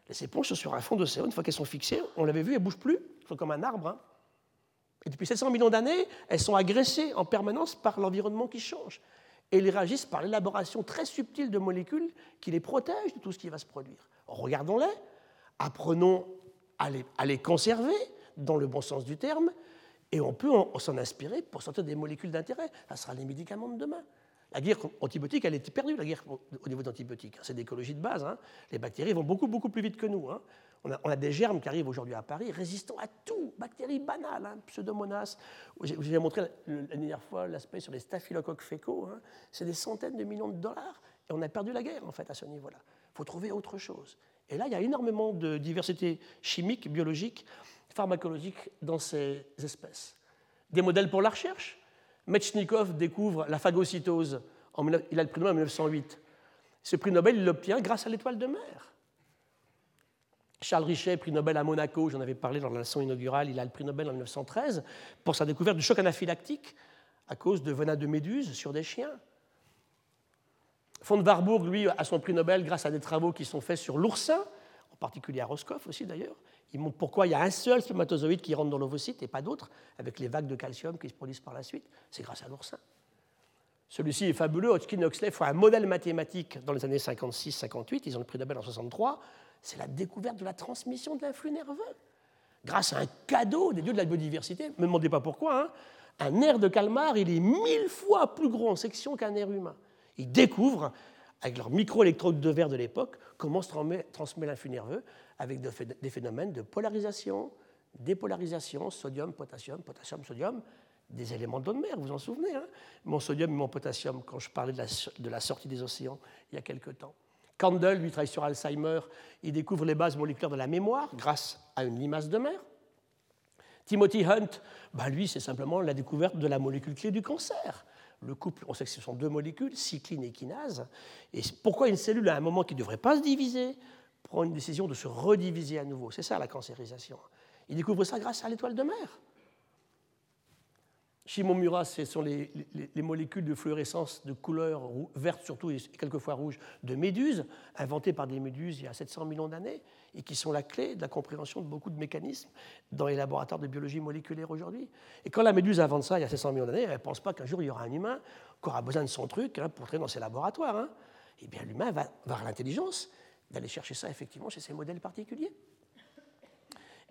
Les éponges sont sur un fond d'océan. Une fois qu'elles sont fixées, on l'avait vu, elles ne bougent plus. Elles sont comme un arbre. Hein. Et depuis 700 millions d'années, elles sont agressées en permanence par l'environnement qui change. Et elles réagissent par l'élaboration très subtile de molécules qui les protègent de tout ce qui va se produire. Regardons-les, apprenons à les, conserver, dans le bon sens du terme, et on peut s'en inspirer pour sortir des molécules d'intérêt. Ça sera les médicaments de demain. La guerre antibiotique, elle était perdue, la guerre au niveau d'antibiotiques. C'est d'écologie de base. Hein. Les bactéries vont beaucoup, beaucoup plus vite que nous. Hein. On, a, des germes qui arrivent aujourd'hui à Paris, résistants à tout. Bactéries banales, hein, pseudomonas. J'ai montré la dernière fois l'aspect sur les staphylocoques fécaux. C'est des centaines de millions de dollars. Et on a perdu la guerre, en fait, à ce niveau-là. Il faut trouver autre chose. Et là, il y a énormément de diversité chimique, biologique, pharmacologique dans ces espèces. Des modèles pour la recherche. Metchnikov découvre la phagocytose. il a le prix Nobel en 1908. Ce prix Nobel, il l'obtient grâce à l'étoile de mer. Charles Richet, prix Nobel à Monaco, j'en avais parlé dans la leçon inaugurale, il a le prix Nobel en 1913 pour sa découverte du choc anaphylactique à cause de venin de méduse sur des chiens. Von Warburg, lui, a son prix Nobel grâce à des travaux qui sont faits sur l'oursin, en particulier à Roscoff aussi d'ailleurs. Pourquoi il y a un seul spermatozoïde qui rentre dans l'ovocyte et pas d'autres, avec les vagues de calcium qui se produisent par la suite. C'est grâce à l'oursin. Celui-ci est fabuleux. Hodgkin Huxley font un modèle mathématique dans les années 56-58. Ils ont le prix Nobel en 63. C'est la découverte de la transmission de l'influx nerveux. Grâce à un cadeau des dieux de la biodiversité. Ne me demandez pas pourquoi. Hein. Un nerf de calmar, il est mille fois plus gros en section qu'un nerf humain. Ils découvrent, avec leur microélectrode de verre de l'époque, comment se transmet l'influx nerveux avec des phénomènes de polarisation, dépolarisation, sodium, potassium, potassium, sodium, des éléments de l'eau de mer, vous vous en souvenez hein Mon sodium et mon potassium, quand je parlais de la, de la, sortie des océans il y a quelque temps. Candle, lui, travaille sur Alzheimer, il découvre les bases moléculaires de la mémoire grâce à une limace de mer. Timothy Hunt, bah lui, c'est simplement la découverte de la molécule clé du cancer le couple, on sait que ce sont deux molécules, cycline et kinase. Et pourquoi une cellule, à un moment qui ne devrait pas se diviser, prend une décision de se rediviser à nouveau C'est ça la cancérisation. Il découvre ça grâce à l'étoile de mer. Shimomura, ce sont les, molécules de fluorescence de couleur verte surtout et quelquefois rouge de méduses, inventées par des méduses il y a 700 millions d'années, et qui sont la clé de la compréhension de beaucoup de mécanismes dans les laboratoires de biologie moléculaire aujourd'hui. Et quand la méduse invente ça il y a 700 millions d'années, elle ne pense pas qu'un jour il y aura un humain qui aura besoin de son truc hein, pour entrer dans ses laboratoires. Hein. Eh bien l'humain va avoir l'intelligence d'aller chercher ça effectivement chez ces modèles particuliers.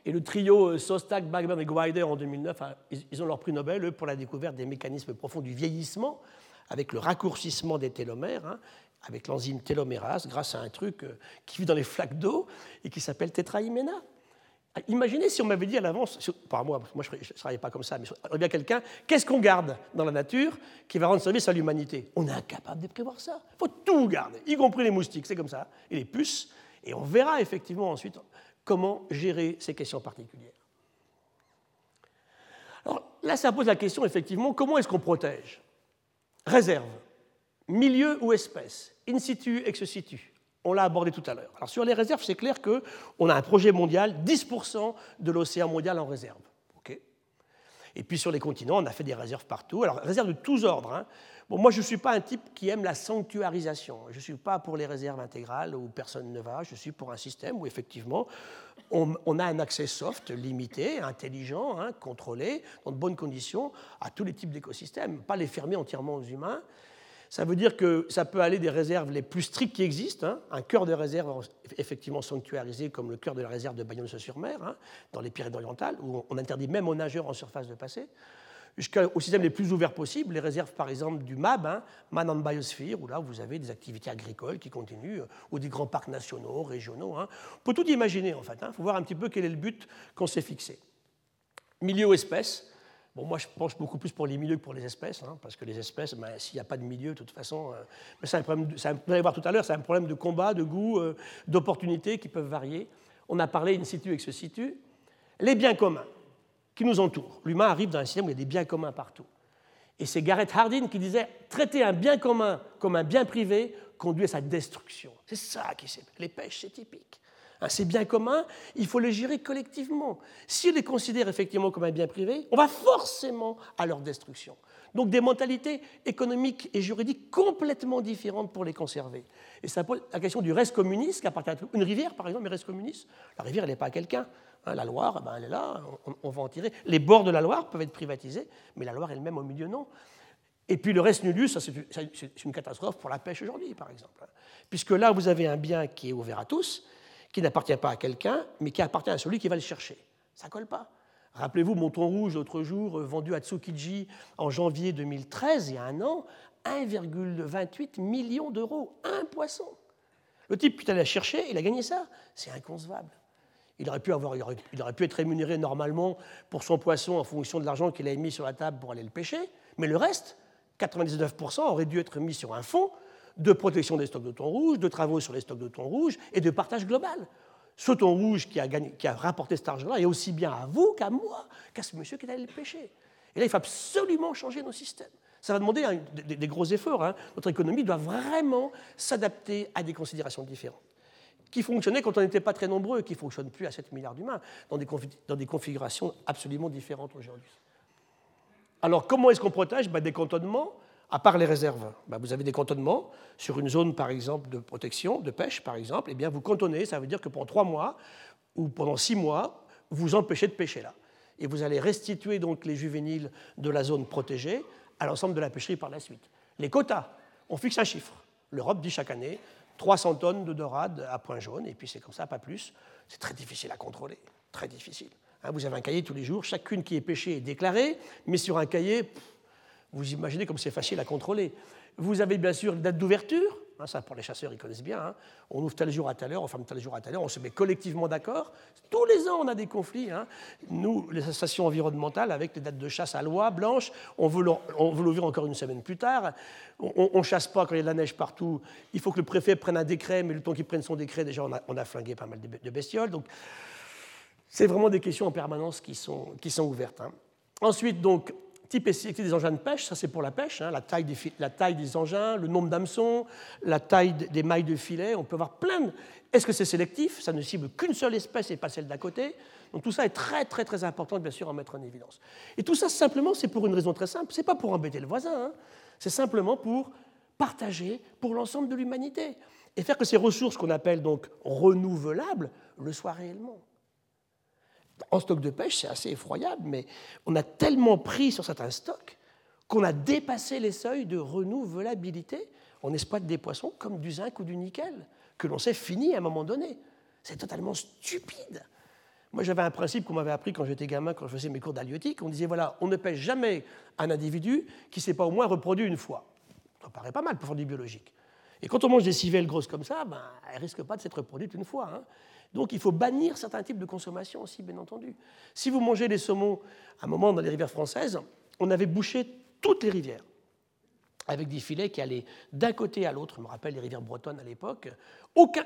Et le trio euh, Sostak, Bagman et Gwider en 2009, hein, ils ont leur prix Nobel eux, pour la découverte des mécanismes profonds du vieillissement avec le raccourcissement des télomères, hein, avec l'enzyme télomérase, grâce à un truc euh, qui vit dans les flaques d'eau et qui s'appelle tétrahyména. Imaginez si on m'avait dit à l'avance, pas moi, moi je ne travaillais pas comme ça, mais il y bien quelqu'un, qu'est-ce qu'on garde dans la nature qui va rendre service à l'humanité? On est incapable de prévoir ça. Il faut tout garder, y compris les moustiques, c'est comme ça, et les puces, et on verra effectivement ensuite comment gérer ces questions particulières. Alors là, ça pose la question, effectivement, comment est-ce qu'on protège? Réserve, milieu ou espèce, in situ, ex situ. On l'a abordé tout à l'heure. Alors sur les réserves, c'est clair qu'on a un projet mondial, 10% de l'océan mondial en réserve. Et puis sur les continents, on a fait des réserves partout. Alors réserves de tous ordres. Hein. Moi, je ne suis pas un type qui aime la sanctuarisation. Je ne suis pas pour les réserves intégrales où personne ne va. Je suis pour un système où, effectivement, on, a un accès soft, limité, intelligent, hein, contrôlé, dans de bonnes conditions, à tous les types d'écosystèmes, pas les fermer entièrement aux humains. Ça veut dire que ça peut aller des réserves les plus strictes qui existent, hein. un cœur de réserve effectivement sanctuarisé comme le cœur de la réserve de Bayonne-sur-Mer, hein, dans les Pyrénées-Orientales, où on interdit même aux nageurs en surface de passer jusqu'au système les plus ouverts possibles, les réserves par exemple du MAB, hein, Man on Biosphere, où là vous avez des activités agricoles qui continuent, euh, ou des grands parcs nationaux, régionaux. Hein. On peut tout imaginer en fait, il faut voir un petit peu quel est le but qu'on s'est fixé. Milieu espèce, Bon, moi, je pense beaucoup plus pour les milieux que pour les espèces, hein, parce que les espèces, ben, s'il n'y a pas de milieu, de toute façon, euh, c'est un problème, de, vous allez voir tout à l'heure, c'est un problème de combat, de goût, euh, d'opportunités qui peuvent varier. On a parlé in situ se situ. Les biens communs qui nous entourent. L'humain arrive dans un système où il y a des biens communs partout. Et c'est Gareth Hardin qui disait traiter un bien commun comme un bien privé conduit à sa destruction. C'est ça qui c'est. Les pêches, c'est typique. Hein, ces biens communs, il faut les gérer collectivement. Si on les considère effectivement comme un bien privé, on va forcément à leur destruction. Donc des mentalités économiques et juridiques complètement différentes pour les conserver. Et ça pose la question du reste communiste qui appartient à une rivière, par exemple, mais reste communiste. La rivière, elle n'est pas à quelqu'un. Hein, la Loire, ben, elle est là, on, va en tirer. Les bords de la Loire peuvent être privatisés, mais la Loire elle-même au milieu, non. Et puis le reste nullus, c'est une catastrophe pour la pêche aujourd'hui, par exemple. Hein. Puisque là, vous avez un bien qui est ouvert à tous, qui n'appartient pas à quelqu'un, mais qui appartient à celui qui va le chercher. Ça colle pas. Rappelez-vous mon thon rouge l'autre jour, euh, vendu à Tsukiji en janvier 2013, il y a un an, 1,28 million d'euros, un poisson. Le type, qui allait chercher, il a gagné ça. C'est inconcevable. Il aurait, pu avoir, il, aurait, pu être rémunéré normalement pour son poisson en fonction de l'argent qu'il avait mis sur la table pour aller le pêcher, mais le reste, 99%, aurait dû être mis sur un fonds de protection des stocks de thon rouge, de travaux sur les stocks de thon rouge et de partage global. Ce thon rouge qui a, rapporté cet argent-là est aussi bien à vous qu'à moi, qu'à ce monsieur qui est allé le pêcher. Et là, il faut absolument changer nos systèmes. Ça va demander des, gros efforts. Hein. Notre économie doit vraiment s'adapter à des considérations différentes qui fonctionnaient quand on n'était pas très nombreux, qui ne fonctionnent plus à 7 milliards d'humains, dans dans des configurations absolument différentes aujourd'hui. Alors, comment est-ce qu'on protège? Ben, Des cantonnements, à part les réserves. Ben, vous avez des cantonnements sur une zone, par exemple, de protection, de pêche, par exemple. Eh bien, vous cantonnez, ça veut dire que pendant trois mois ou pendant six mois, vous empêchez de pêcher là. Et vous allez restituer donc les juvéniles de la zone protégée à l'ensemble de la pêcherie par la suite. Les quotas, on fixe un chiffre. L'Europe dit chaque année 300 tonnes de dorade à point jaune, et puis c'est comme ça, pas plus. C'est très difficile à contrôler, très difficile. Hein, vous avez un cahier tous les jours, chacune qui est pêchée est déclarée, mais sur un cahier, vous imaginez comme c'est facile à contrôler. Vous avez bien sûr une date d'ouverture, hein, ça pour les chasseurs ils connaissent bien, hein. on ouvre tel jour à telle heure, on ferme tel jour à telle heure, on se met collectivement d'accord. Tous les ans on a des conflits, nous les associations environnementales avec les dates de chasse à loi blanche, on veut l'ouvrir encore une semaine plus tard, on ne chasse pas quand il y a de la neige partout, il faut que le préfet prenne un décret, mais le temps qu'il prenne son décret déjà on a, on a flingué pas mal de bestioles. Donc, c'est vraiment des questions en permanence qui sont, qui sont ouvertes. Ensuite, donc, type sélectif des engins de pêche, ça c'est pour la pêche, hein, la, taille des, la, taille des, engins, le nombre d'hameçons, la taille des mailles de filet, on peut avoir plein de... Est-ce que c'est sélectif? Ça ne cible qu'une seule espèce et pas celle d'à côté. Donc tout ça est très très très important bien sûr à mettre en évidence. Et tout ça simplement c'est pour une raison très simple, c'est pas pour embêter le voisin, hein. c'est simplement pour partager pour l'ensemble de l'humanité et faire que ces ressources qu'on appelle donc renouvelables le soient réellement en stock de pêche, c'est assez effroyable, mais on a tellement pris sur certains stocks qu'on a dépassé les seuils de renouvelabilité. On exploite des poissons comme du zinc ou du nickel, que l'on sait fini à un moment donné. C'est totalement stupide. Moi, j'avais un principe qu'on m'avait appris quand j'étais gamin, quand je faisais mes cours d'halieutique. On disait voilà, on ne pêche jamais un individu qui ne s'est pas au moins reproduit une fois. Ça paraît pas mal pour faire du biologique. Et quand on mange des civelles grosses comme ça, ben, elles risquent pas de s'être reproduites une fois. Hein. Donc il faut bannir certains types de consommation aussi, bien entendu. Si vous mangez des saumons, à un moment dans les rivières françaises, on avait bouché toutes les rivières avec des filets qui allaient d'un côté à l'autre. Je me rappelle les rivières bretonnes à l'époque.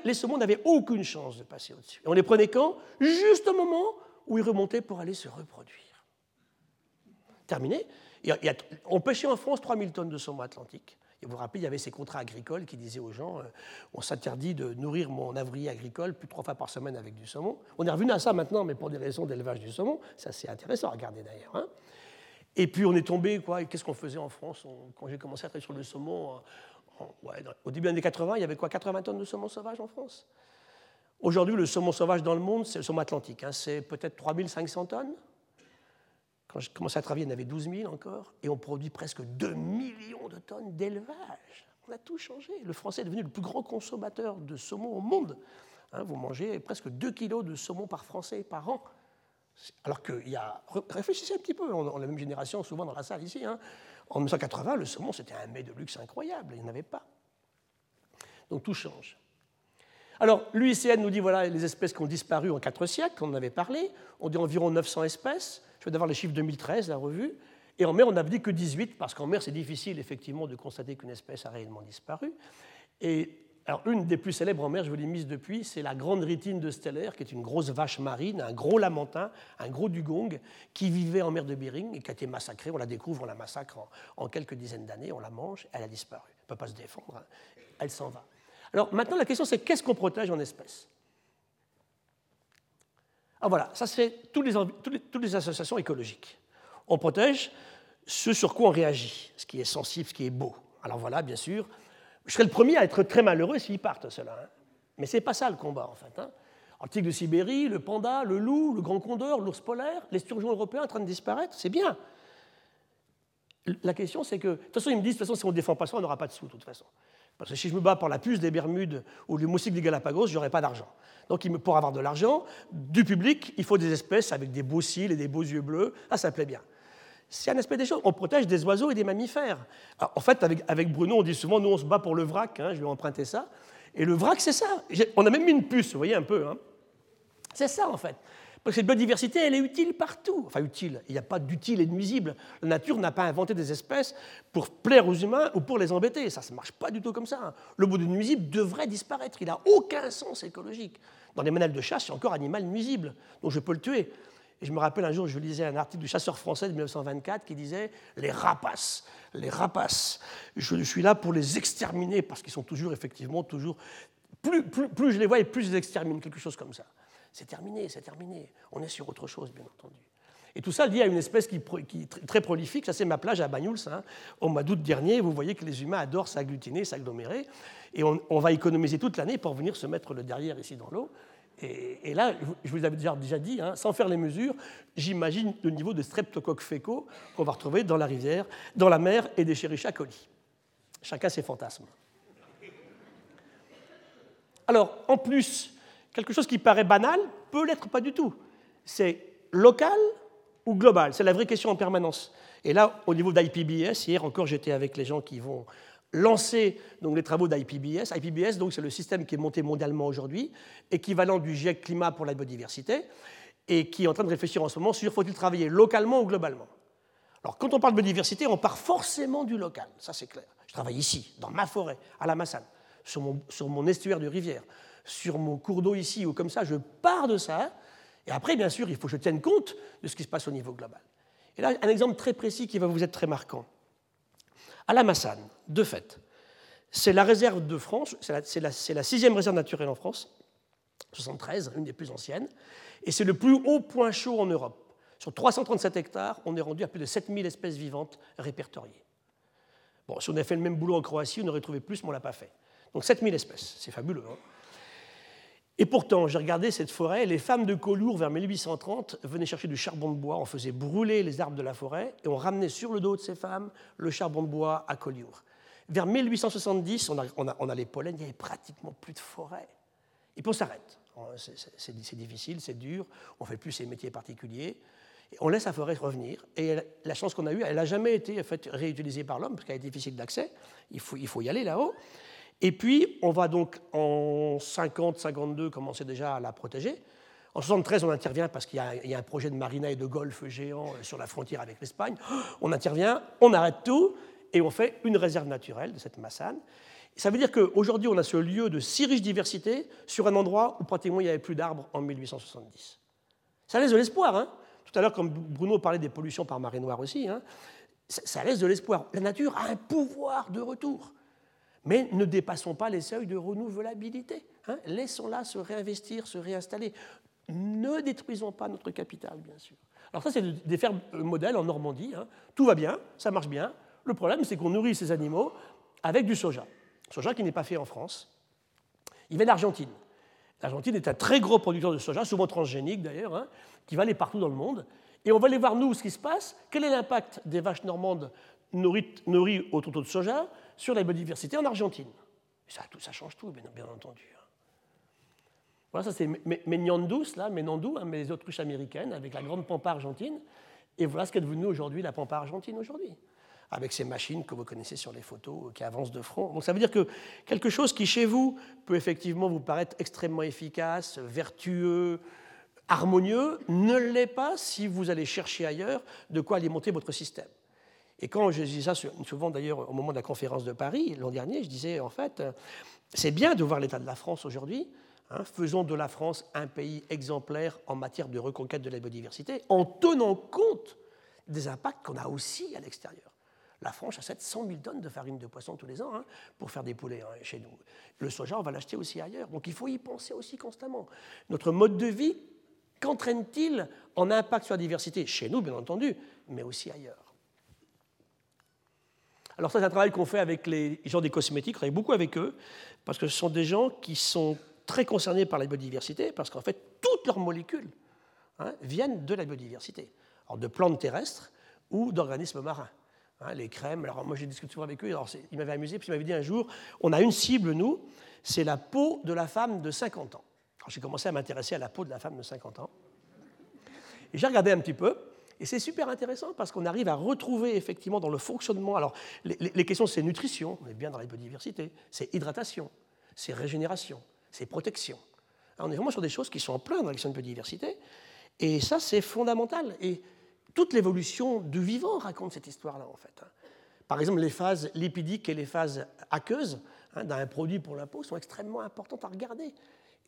les saumons n'avaient aucune chance de passer au-dessus. Et on les prenait quand? Juste au moment où ils remontaient pour aller se reproduire. Terminé. on pêchait en France 3000 tonnes de saumon atlantique. Et vous vous rappelez, il y avait ces contrats agricoles qui disaient aux gens euh, on s'interdit de nourrir mon avrier agricole plus de trois fois par semaine avec du saumon. On est revenu à ça maintenant, mais pour des raisons d'élevage du saumon. Ça, c'est intéressant à regarder d'ailleurs. Hein. Et puis on est tombé, quoi, qu'est-ce qu'on faisait en France? Quand j'ai commencé à travailler sur le saumon, au début des années 80, il y avait quoi 80 tonnes de saumon sauvage en France? Aujourd'hui, le saumon sauvage dans le monde, c'est le saumon atlantique. Hein, c'est peut-être 3500 tonnes. Quand j'ai commencé à travailler, il y en avait 12 000 encore, et on produit presque 2 millions de tonnes d'élevage. On a tout changé. Le français est devenu le plus grand consommateur de saumon au monde. Hein, vous mangez presque 2 kilos de saumon par Français par an. Alors qu'il y a. Réfléchissez un petit peu, on a la même génération souvent dans la salle ici. Hein. En 1980, le saumon, c'était un mets de luxe incroyable, il n'y en avait pas. Donc tout change. Alors, l'UICN nous dit voilà les espèces qui ont disparu en quatre siècles, on en avait parlé. On dit environ 900 espèces. Je vais d'avoir les chiffres 2013, la revue. Et en mer, on n'avait dit que 18, parce qu'en mer, c'est difficile, effectivement, de constater qu'une espèce a réellement disparu. Et alors, une des plus célèbres en mer, je vous l'ai mise depuis, c'est la grande ritine de Stellaire, qui est une grosse vache marine, un gros lamentin, un gros dugong, qui vivait en mer de Bering et qui a été massacré. On la découvre, on la massacre en, quelques dizaines d'années, on la mange, elle a disparu. Elle ne peut pas se défendre, hein. elle s'en va. Alors maintenant, la question, c'est qu'est-ce qu'on protège en espèces? Alors voilà, ça c'est toutes les, associations écologiques. On protège ce sur quoi on réagit, ce qui est sensible, ce qui est beau. Alors voilà, bien sûr, je serais le premier à être très malheureux s'ils partent, ceux-là. Hein. Mais ce n'est pas ça le combat, en fait. Hein. de Sibérie, le panda, le loup, le grand condor, l'ours polaire, les sturgeons européens en train de disparaître, c'est bien. La question, c'est que, de toute façon, ils me disent, de toute façon, si on ne défend pas ça, on n'aura pas de sous, de toute façon. Si je me bats pour la puce des Bermudes ou le moustique des Galapagos, je n'aurai pas d'argent. Donc, pour avoir de l'argent, du public, il faut des espèces avec des beaux cils et des beaux yeux bleus. Ah, ça plaît bien c'est un aspect des choses. On protège des oiseaux et des mammifères. en fait, avec, Bruno, on dit souvent, nous, on se bat pour le vrac. Hein, je vais emprunter ça. Et le vrac, c'est ça. On a même mis une puce, vous voyez un peu. Hein. C'est ça, en fait. Parce que cette biodiversité, elle est utile partout. Enfin, utile. Il n'y a pas d'utile et de nuisible. La nature n'a pas inventé des espèces pour plaire aux humains ou pour les embêter. Ça, ne marche pas du tout comme ça. Hein. Le mot de nuisible devrait disparaître. Il n'a aucun sens écologique. Dans les manuels de chasse, c'est encore animal nuisible. Donc je peux le tuer. Et je me rappelle un jour, je lisais un article du chasseur français de 1924 qui disait Les rapaces, les rapaces, je suis là pour les exterminer parce qu'ils sont toujours, effectivement, toujours. Plus, plus, je les vois et plus je les extermine, quelque chose comme ça. C'est terminé, c'est terminé. On est sur autre chose, bien entendu. Et tout ça lié à une espèce qui, est très prolifique. Ça, c'est ma plage à Bagnouls. Hein. Au mois d'août dernier, vous voyez que les humains adorent s'agglutiner, s'agglomérer. Et on, va économiser toute l'année pour venir se mettre le derrière ici dans l'eau. Et, là, je vous avais déjà, dit, hein, sans faire les mesures, j'imagine le niveau de streptocoque fécaux qu'on va retrouver dans la rivière, dans la mer et des chérichia coli. Chacun ses fantasmes. Alors, en plus, quelque chose qui paraît banal peut l'être pas du tout. C'est local ou global? C'est la vraie question en permanence. Et là, au niveau d'IPBS, hier encore, j'étais avec les gens qui vont lancé donc, les travaux d'IPBS. IPBS, donc, c'est le système qui est monté mondialement aujourd'hui, équivalent du GIEC climat pour la biodiversité, et qui est en train de réfléchir en ce moment sur faut-il travailler localement ou globalement. Alors, quand on parle de biodiversité, on part forcément du local, ça c'est clair. Je travaille ici, dans ma forêt, à la Massane, sur mon, sur mon estuaire de rivière, sur mon cours d'eau ici ou comme ça, je pars de ça. Et après, bien sûr, il faut que je tienne compte de ce qui se passe au niveau global. Et là, un exemple très précis qui va vous être très marquant à la Massane, de fait. C'est la réserve de France, c'est la, sixième réserve naturelle en France, 73, une des plus anciennes, et c'est le plus haut point chaud en Europe. Sur 337 hectares, on est rendu à plus de 7000 espèces vivantes répertoriées. Bon, si on avait fait le même boulot en Croatie, on aurait trouvé plus, mais on ne l'a pas fait. Donc 7000 espèces, c'est fabuleux. Hein et pourtant, j'ai regardé cette forêt, les femmes de Collioure, vers 1830, venaient chercher du charbon de bois, on faisait brûler les arbres de la forêt, et on ramenait sur le dos de ces femmes le charbon de bois à Collioure. Vers 1870, on a, on a, les pollens, il n'y avait pratiquement plus de forêt. Et puis on s'arrête. C'est difficile, c'est dur, on ne fait plus ces métiers particuliers. Et on laisse la forêt revenir. Et la chance qu'on a eue, elle n'a jamais été en fait, réutilisée par l'homme, parce qu'elle est difficile d'accès. Il faut, il faut y aller là-haut. Et puis, on va donc en 50-52 commencer déjà à la protéger. En 73, on intervient parce qu'il y, a un projet de marina et de golf géant euh, sur la frontière avec l'Espagne. On intervient, on arrête tout et on fait une réserve naturelle de cette massane. Ça veut dire qu'aujourd'hui, on a ce lieu de si riche diversité sur un endroit où pratiquement il n'y avait plus d'arbres en 1870. Ça laisse de l'espoir. Hein Tout à l'heure, comme Bruno parlait des pollutions par marée noire aussi, hein, ça laisse de l'espoir. La nature a un pouvoir de retour. Mais ne dépassons pas les seuils de renouvelabilité. Hein. Laissons-la se réinvestir, se réinstaller. Ne détruisons pas notre capital, bien sûr. Alors ça, c'est des fermes modèles en Normandie. Hein. Tout va bien, ça marche bien. Le problème, c'est qu'on nourrit ces animaux avec du soja. Soja qui n'est pas fait en France. Il vient d'Argentine. L'Argentine est un très gros producteur de soja, souvent transgénique d'ailleurs, hein, qui va aller partout dans le monde. Et on va aller voir, nous, ce qui se passe. Quel est l'impact des vaches normandes nourries, nourries au de soja? Sur la biodiversité en Argentine. Ça, tout, ça change tout, bien, entendu. Hein. Voilà, ça c'est Menandous, là, Menandou, hein, les autruches américaines, avec la grande pampa argentine. Et voilà ce qu'est devenu aujourd'hui la pampa argentine aujourd'hui? avec ces machines que vous connaissez sur les photos, qui avancent de front. Donc ça veut dire que quelque chose qui chez vous peut effectivement vous paraître extrêmement efficace, vertueux, harmonieux, ne l'est pas si vous allez chercher ailleurs de quoi alimenter votre système. Et quand je dis ça souvent d'ailleurs au moment de la conférence de Paris l'an dernier, je disais en fait, c'est bien de voir l'état de la France aujourd'hui, Hein, faisons de la France un pays exemplaire en matière de reconquête de la biodiversité, en tenant compte des impacts qu'on a aussi à l'extérieur. La France achète 100 000 tonnes de farine de poisson tous les ans hein, pour faire des poulets hein, chez nous. Le soja, on va l'acheter aussi ailleurs. Donc il faut y penser aussi constamment. Notre mode de vie, qu'entraîne-t-il en impact sur la diversité? Chez nous, bien entendu, mais aussi ailleurs. Alors ça, c'est un travail qu'on fait avec les gens des cosmétiques, on travaille beaucoup avec eux, parce que ce sont des gens qui sont très concernés par la biodiversité parce qu'en fait, toutes leurs molécules hein, viennent de la biodiversité, alors de plantes terrestres ou d'organismes marins. Hein, les crèmes, alors moi j'ai discuté souvent avec eux, alors ils m'avaient amusé, puis ils m'avaient dit un jour, on a une cible, nous, c'est la peau de la femme de 50 ans. J'ai commencé à m'intéresser à la peau de la femme de 50 ans. Et j'ai regardé un petit peu, et c'est super intéressant parce qu'on arrive à retrouver effectivement dans le fonctionnement. Alors, les, questions, c'est nutrition, on est bien dans la biodiversité, c'est hydratation, c'est régénération, c'est protection. on est vraiment sur des choses qui sont en plein dans l'action de biodiversité, et ça, c'est fondamental. Et toute l'évolution du vivant raconte cette histoire-là, en fait. Par exemple, les phases lipidiques et les phases aqueuses hein, d'un produit pour la peau sont extrêmement importantes à regarder.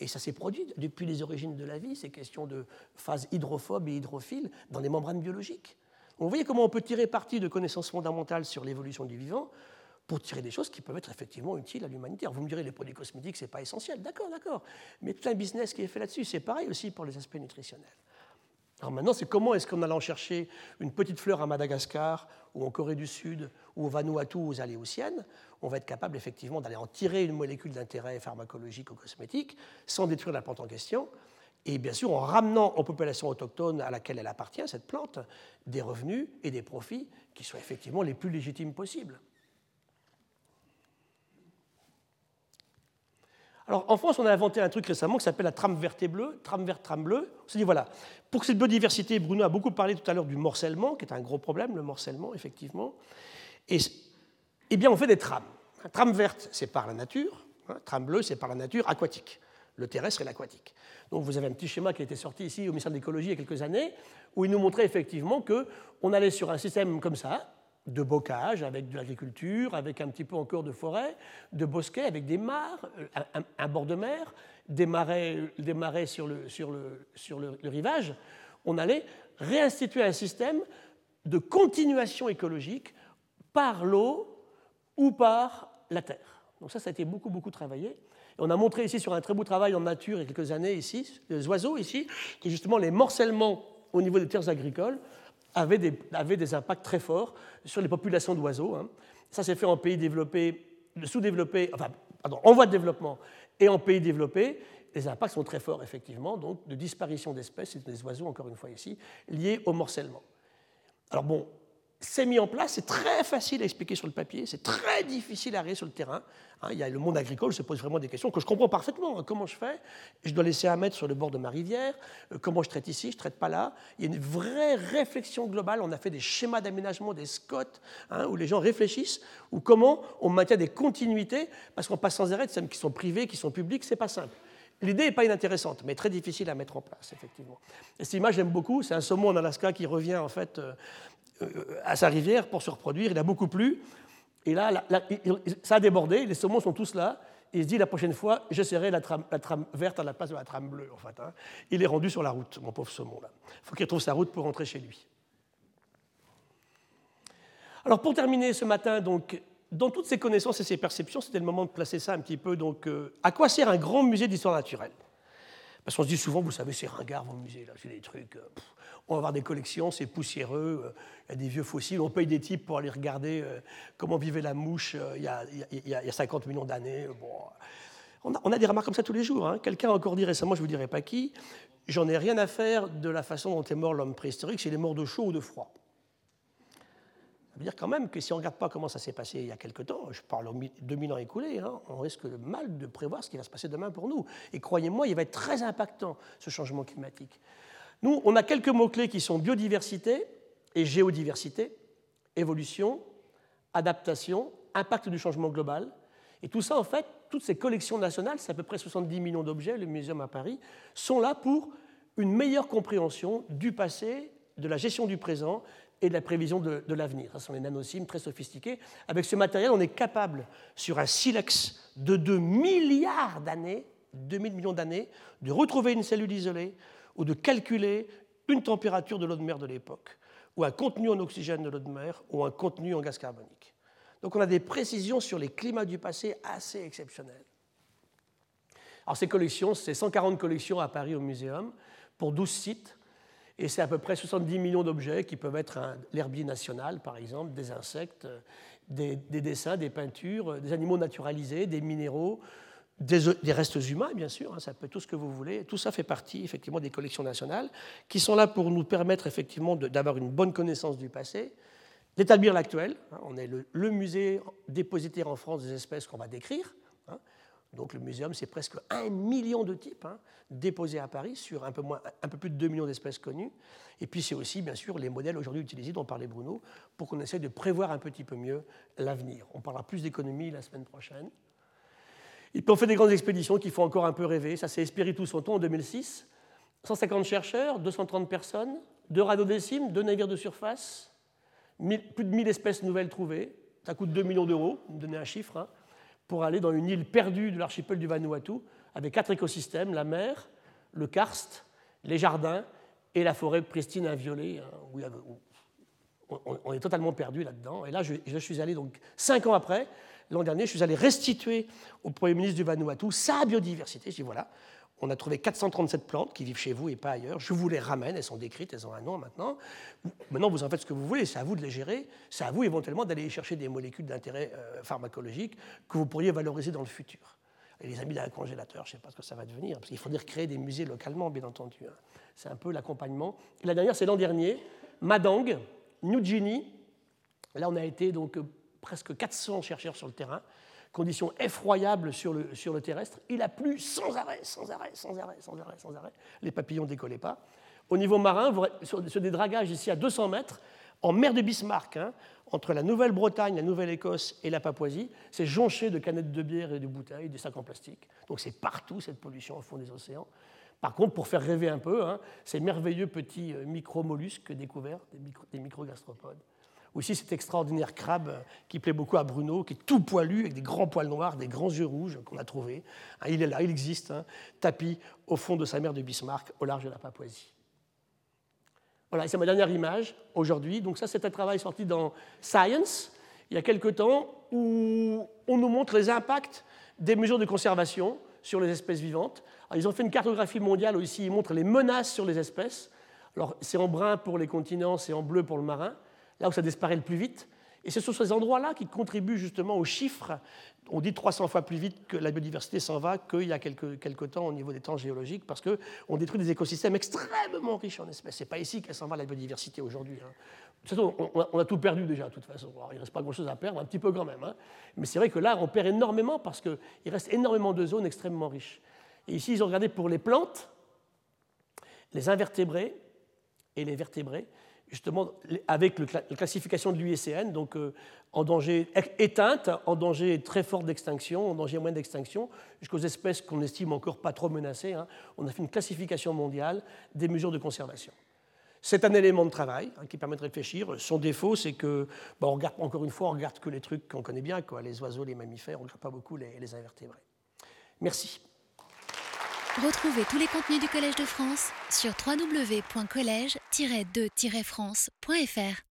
Et ça s'est produit depuis les origines de la vie, ces questions de phases hydrophobes et hydrophiles dans les membranes biologiques. vous voyez comment on peut tirer parti de connaissances fondamentales sur l'évolution du vivant pour tirer des choses qui peuvent être effectivement utiles à l'humanité. Vous me direz, les produits cosmétiques, ce n'est pas essentiel. D'accord, d'accord. Mais tout un business qui est fait là-dessus, c'est pareil aussi pour les aspects nutritionnels. Alors maintenant, c'est comment est-ce qu'en allant chercher une petite fleur à Madagascar, ou en Corée du Sud, ou au Vanuatu, aux Aléoutiennes, on va être capable effectivement d'aller en tirer une molécule d'intérêt pharmacologique ou cosmétique sans détruire la plante en question, et bien sûr en ramenant aux populations autochtones à laquelle elle appartient, cette plante, des revenus et des profits qui soient effectivement les plus légitimes possibles. Alors, en France, on a inventé un truc récemment qui s'appelle la trame verte et bleue, trame verte, trame bleue. On s'est dit, voilà, pour cette biodiversité, Bruno a beaucoup parlé tout à l'heure du morcellement, qui est un gros problème, le morcellement, effectivement. Et, eh bien, on fait des trames. Trame verte, c'est par la nature. Hein, trame bleue, c'est par la nature aquatique, le terrestre et l'aquatique. Donc, vous avez un petit schéma qui a été sorti ici au ministère de l'Écologie il y a quelques années, où il nous montrait effectivement qu'on allait sur un système comme ça, de bocage avec de l'agriculture, avec un petit peu encore de forêt, de bosquets, avec des mares, euh, un, bord de mer, des marais, des marais sur, le, sur, le, sur le, rivage, on allait réinstituer un système de continuation écologique par l'eau ou par la terre. Donc ça, ça a été beaucoup, beaucoup travaillé. Et on a montré ici sur un très beau travail en nature il y a quelques années ici, les oiseaux ici, que justement les morcellements au niveau des terres agricoles avait des, des impacts très forts sur les populations d'oiseaux. Hein. Ça s'est fait en pays développés, sous-développés, enfin, en voie de développement et en pays développés. Les impacts sont très forts, effectivement, donc de disparition d'espèces, des oiseaux, encore une fois ici, liés au morcellement. Alors bon, c'est mis en place, c'est très facile à expliquer sur le papier, c'est très difficile à arriver sur le terrain. Hein, il y a le monde agricole se pose vraiment des questions que je comprends parfaitement. Hein. comment je fais? Je dois laisser un mètre sur le bord de ma rivière. Euh, comment je traite ici? Je ne traite pas là. Il y a une vraie réflexion globale. On a fait des schémas d'aménagement, des SCOT, hein, où les gens réfléchissent, ou comment on maintient des continuités, parce qu'on passe sans arrêt de systèmes qui sont privés, qui sont publics, c'est pas simple. L'idée n'est pas inintéressante, mais très difficile à mettre en place, effectivement. Et cette image, j'aime beaucoup. C'est un saumon en Alaska qui revient, en fait, euh, à sa rivière pour se reproduire. Il a beaucoup plu. Et là, ça a débordé. Les saumons sont tous là. il se dit la prochaine fois, j'essaierai la la trame verte à la place de la trame bleue. En fait, hein. Il est rendu sur la route, mon pauvre saumon. Il faut qu'il trouve sa route pour rentrer chez lui. Alors pour terminer ce matin, donc, dans toutes ces connaissances et ces perceptions, c'était le moment de placer ça un petit peu. Donc, euh, à quoi sert un grand musée d'histoire naturelle? Parce qu'on se dit souvent, vous savez, c'est ringard vos musées, là, c'est des trucs. Euh, on va avoir des collections, c'est poussiéreux, euh, il y a des vieux fossiles, on paye des types pour aller regarder euh, comment vivait la mouche euh, il y, a, 50 millions d'années. on, a, des remarques comme ça tous les jours. Hein. Quelqu'un a encore dit récemment, je ne vous dirai pas qui, j'en ai rien à faire de la façon dont est mort l'homme préhistorique, s'il est mort de chaud ou de froid. Ça veut dire quand même que si on ne regarde pas comment ça s'est passé il y a quelque temps, je parle aux 2000 ans écoulés, hein, on risque mal de prévoir ce qui va se passer demain pour nous. Et croyez-moi, il va être très impactant, ce changement climatique. Nous, on a quelques mots-clés qui sont biodiversité et géodiversité, évolution adaptation, impact du changement global. Et tout ça, en fait, toutes ces collections nationales, c'est à peu près 70 millions d'objets, le Muséum à Paris, sont là pour une meilleure compréhension du passé, de la gestion du présent et de la prévision de, l'avenir. Ce sont les nanocimes très sophistiqués. Avec ce matériel, on est capable, sur un silex de 2 milliards d'années, 2000 millions d'années, de retrouver une cellule isolée ou de calculer une température de l'eau de mer de l'époque, ou un contenu en oxygène de l'eau de mer, ou un contenu en gaz carbonique. Donc on a des précisions sur les climats du passé assez exceptionnelles. Alors ces collections, c'est 140 collections à Paris au Muséum, pour 12 sites, et c'est à peu près 70 millions d'objets qui peuvent être l'herbier national, par exemple, des insectes, des, dessins, des peintures, des animaux naturalisés, des minéraux, des, restes humains, bien sûr, hein, ça peut tout ce que vous voulez. Tout ça fait partie, effectivement, des collections nationales qui sont là pour nous permettre, effectivement, d'avoir une bonne connaissance du passé, d'établir l'actuel. Hein. on est le, musée dépositaire en France des espèces qu'on va décrire. Hein. Donc le muséum, c'est presque un million de types déposés à Paris sur un peu, moins, un peu plus de 2 millions d'espèces connues. Et puis c'est aussi, bien sûr, les modèles aujourd'hui utilisés dont parlait Bruno, pour qu'on essaie de prévoir un petit peu mieux l'avenir. On parlera plus d'économie la semaine prochaine. Et puis on fait des grandes expéditions qui font encore un peu rêver. Ça, c'est Espiritu Santo en 2006. 150 chercheurs, 230 personnes, deux radiodécimes, deux navires de surface, plus de 1000 espèces nouvelles trouvées. Ça coûte 2 millions d'euros, me donner un chiffre, hein, pour aller dans une île perdue de l'archipel du Vanuatu, avec quatre écosystèmes, la mer, le karst, les jardins et la forêt pristine inviolée, hein, on est totalement perdu là-dedans. Et là, je, je suis allé donc cinq ans après, l'an dernier, je suis allé restituer au Premier ministre du Vanuatu sa biodiversité. Je dis voilà, on a trouvé 437 plantes qui vivent chez vous et pas ailleurs. Je vous les ramène, elles sont décrites, elles ont un nom maintenant. Maintenant, vous en faites ce que vous voulez, c'est à vous de les gérer. C'est à vous éventuellement d'aller chercher des molécules d'intérêt euh, pharmacologique que vous pourriez valoriser dans le futur. Et les amis d'un congélateur, je ne sais pas ce que ça va devenir, parce qu'il faudrait créer des musées localement, bien entendu. Hein. C'est un peu l'accompagnement. la dernière, c'est l'an dernier, Madang, New Guinea. Là, on a été donc presque 400 chercheurs sur le terrain, conditions effroyables sur le, sur le terrestre. Il a plu sans arrêt, sans arrêt, sans arrêt, sans arrêt, sans arrêt. Les papillons ne décollaient pas. Au niveau marin, sur, des dragages ici à 200 mètres, en mer de Bismarck, hein, entre la Nouvelle-Bretagne, la Nouvelle-Écosse et la Papouasie, c'est jonché de canettes de bière et de bouteilles, des sacs en plastique. Donc c'est partout cette pollution au fond des océans. Par contre, pour faire rêver un peu, hein, ces merveilleux petits euh, micro-mollusques découverts, des microgastropodes. Aussi cet extraordinaire crabe qui plaît beaucoup à Bruno, qui est tout poilu, avec des grands poils noirs, des grands yeux rouges qu'on a trouvés. Hein, il est là, il existe, hein, tapis au fond de sa mer de Bismarck, au large de la Papouasie. Voilà, c'est ma dernière image aujourd'hui. Donc ça, c'est un travail sorti dans Science, il y a quelque temps, où on nous montre les impacts des mesures de conservation sur les espèces vivantes. ils ont fait une cartographie mondiale ici ils montrent les menaces sur les espèces. Alors c'est en brun pour les continents, c'est en bleu pour le marin là où ça disparaît le plus vite. Et ce sont ces endroits-là qui contribuent justement aux chiffres. On dit 300 fois plus vite que la biodiversité s'en va qu'il y a quelques, temps au niveau des temps géologiques, parce qu'on détruit des écosystèmes extrêmement riches en espèces. Ce n'est pas ici qu'elle s'en va la biodiversité aujourd'hui. Hein. On, a tout perdu déjà, de toute façon. il ne reste pas grand-chose à perdre, un petit peu quand même. Hein. Mais c'est vrai que là, on perd énormément parce qu'il reste énormément de zones extrêmement riches. Et ici, ils ont regardé pour les plantes, les invertébrés et les vertébrés justement avec la classification de l'UICN, donc euh, en danger éteinte, en danger très fort d'extinction, en danger moyen d'extinction, jusqu'aux espèces qu'on estime encore pas trop menacées. Hein. On a fait une classification mondiale des mesures de conservation. C'est un élément de travail hein, qui permet de réfléchir. Son défaut, c'est que, on regarde, encore une fois, on regarde que les trucs qu'on connaît bien, les oiseaux, les mammifères, on ne regarde pas beaucoup les, les invertébrés. Merci. Retrouvez tous les contenus du Collège de France sur www.colège-2-france.fr.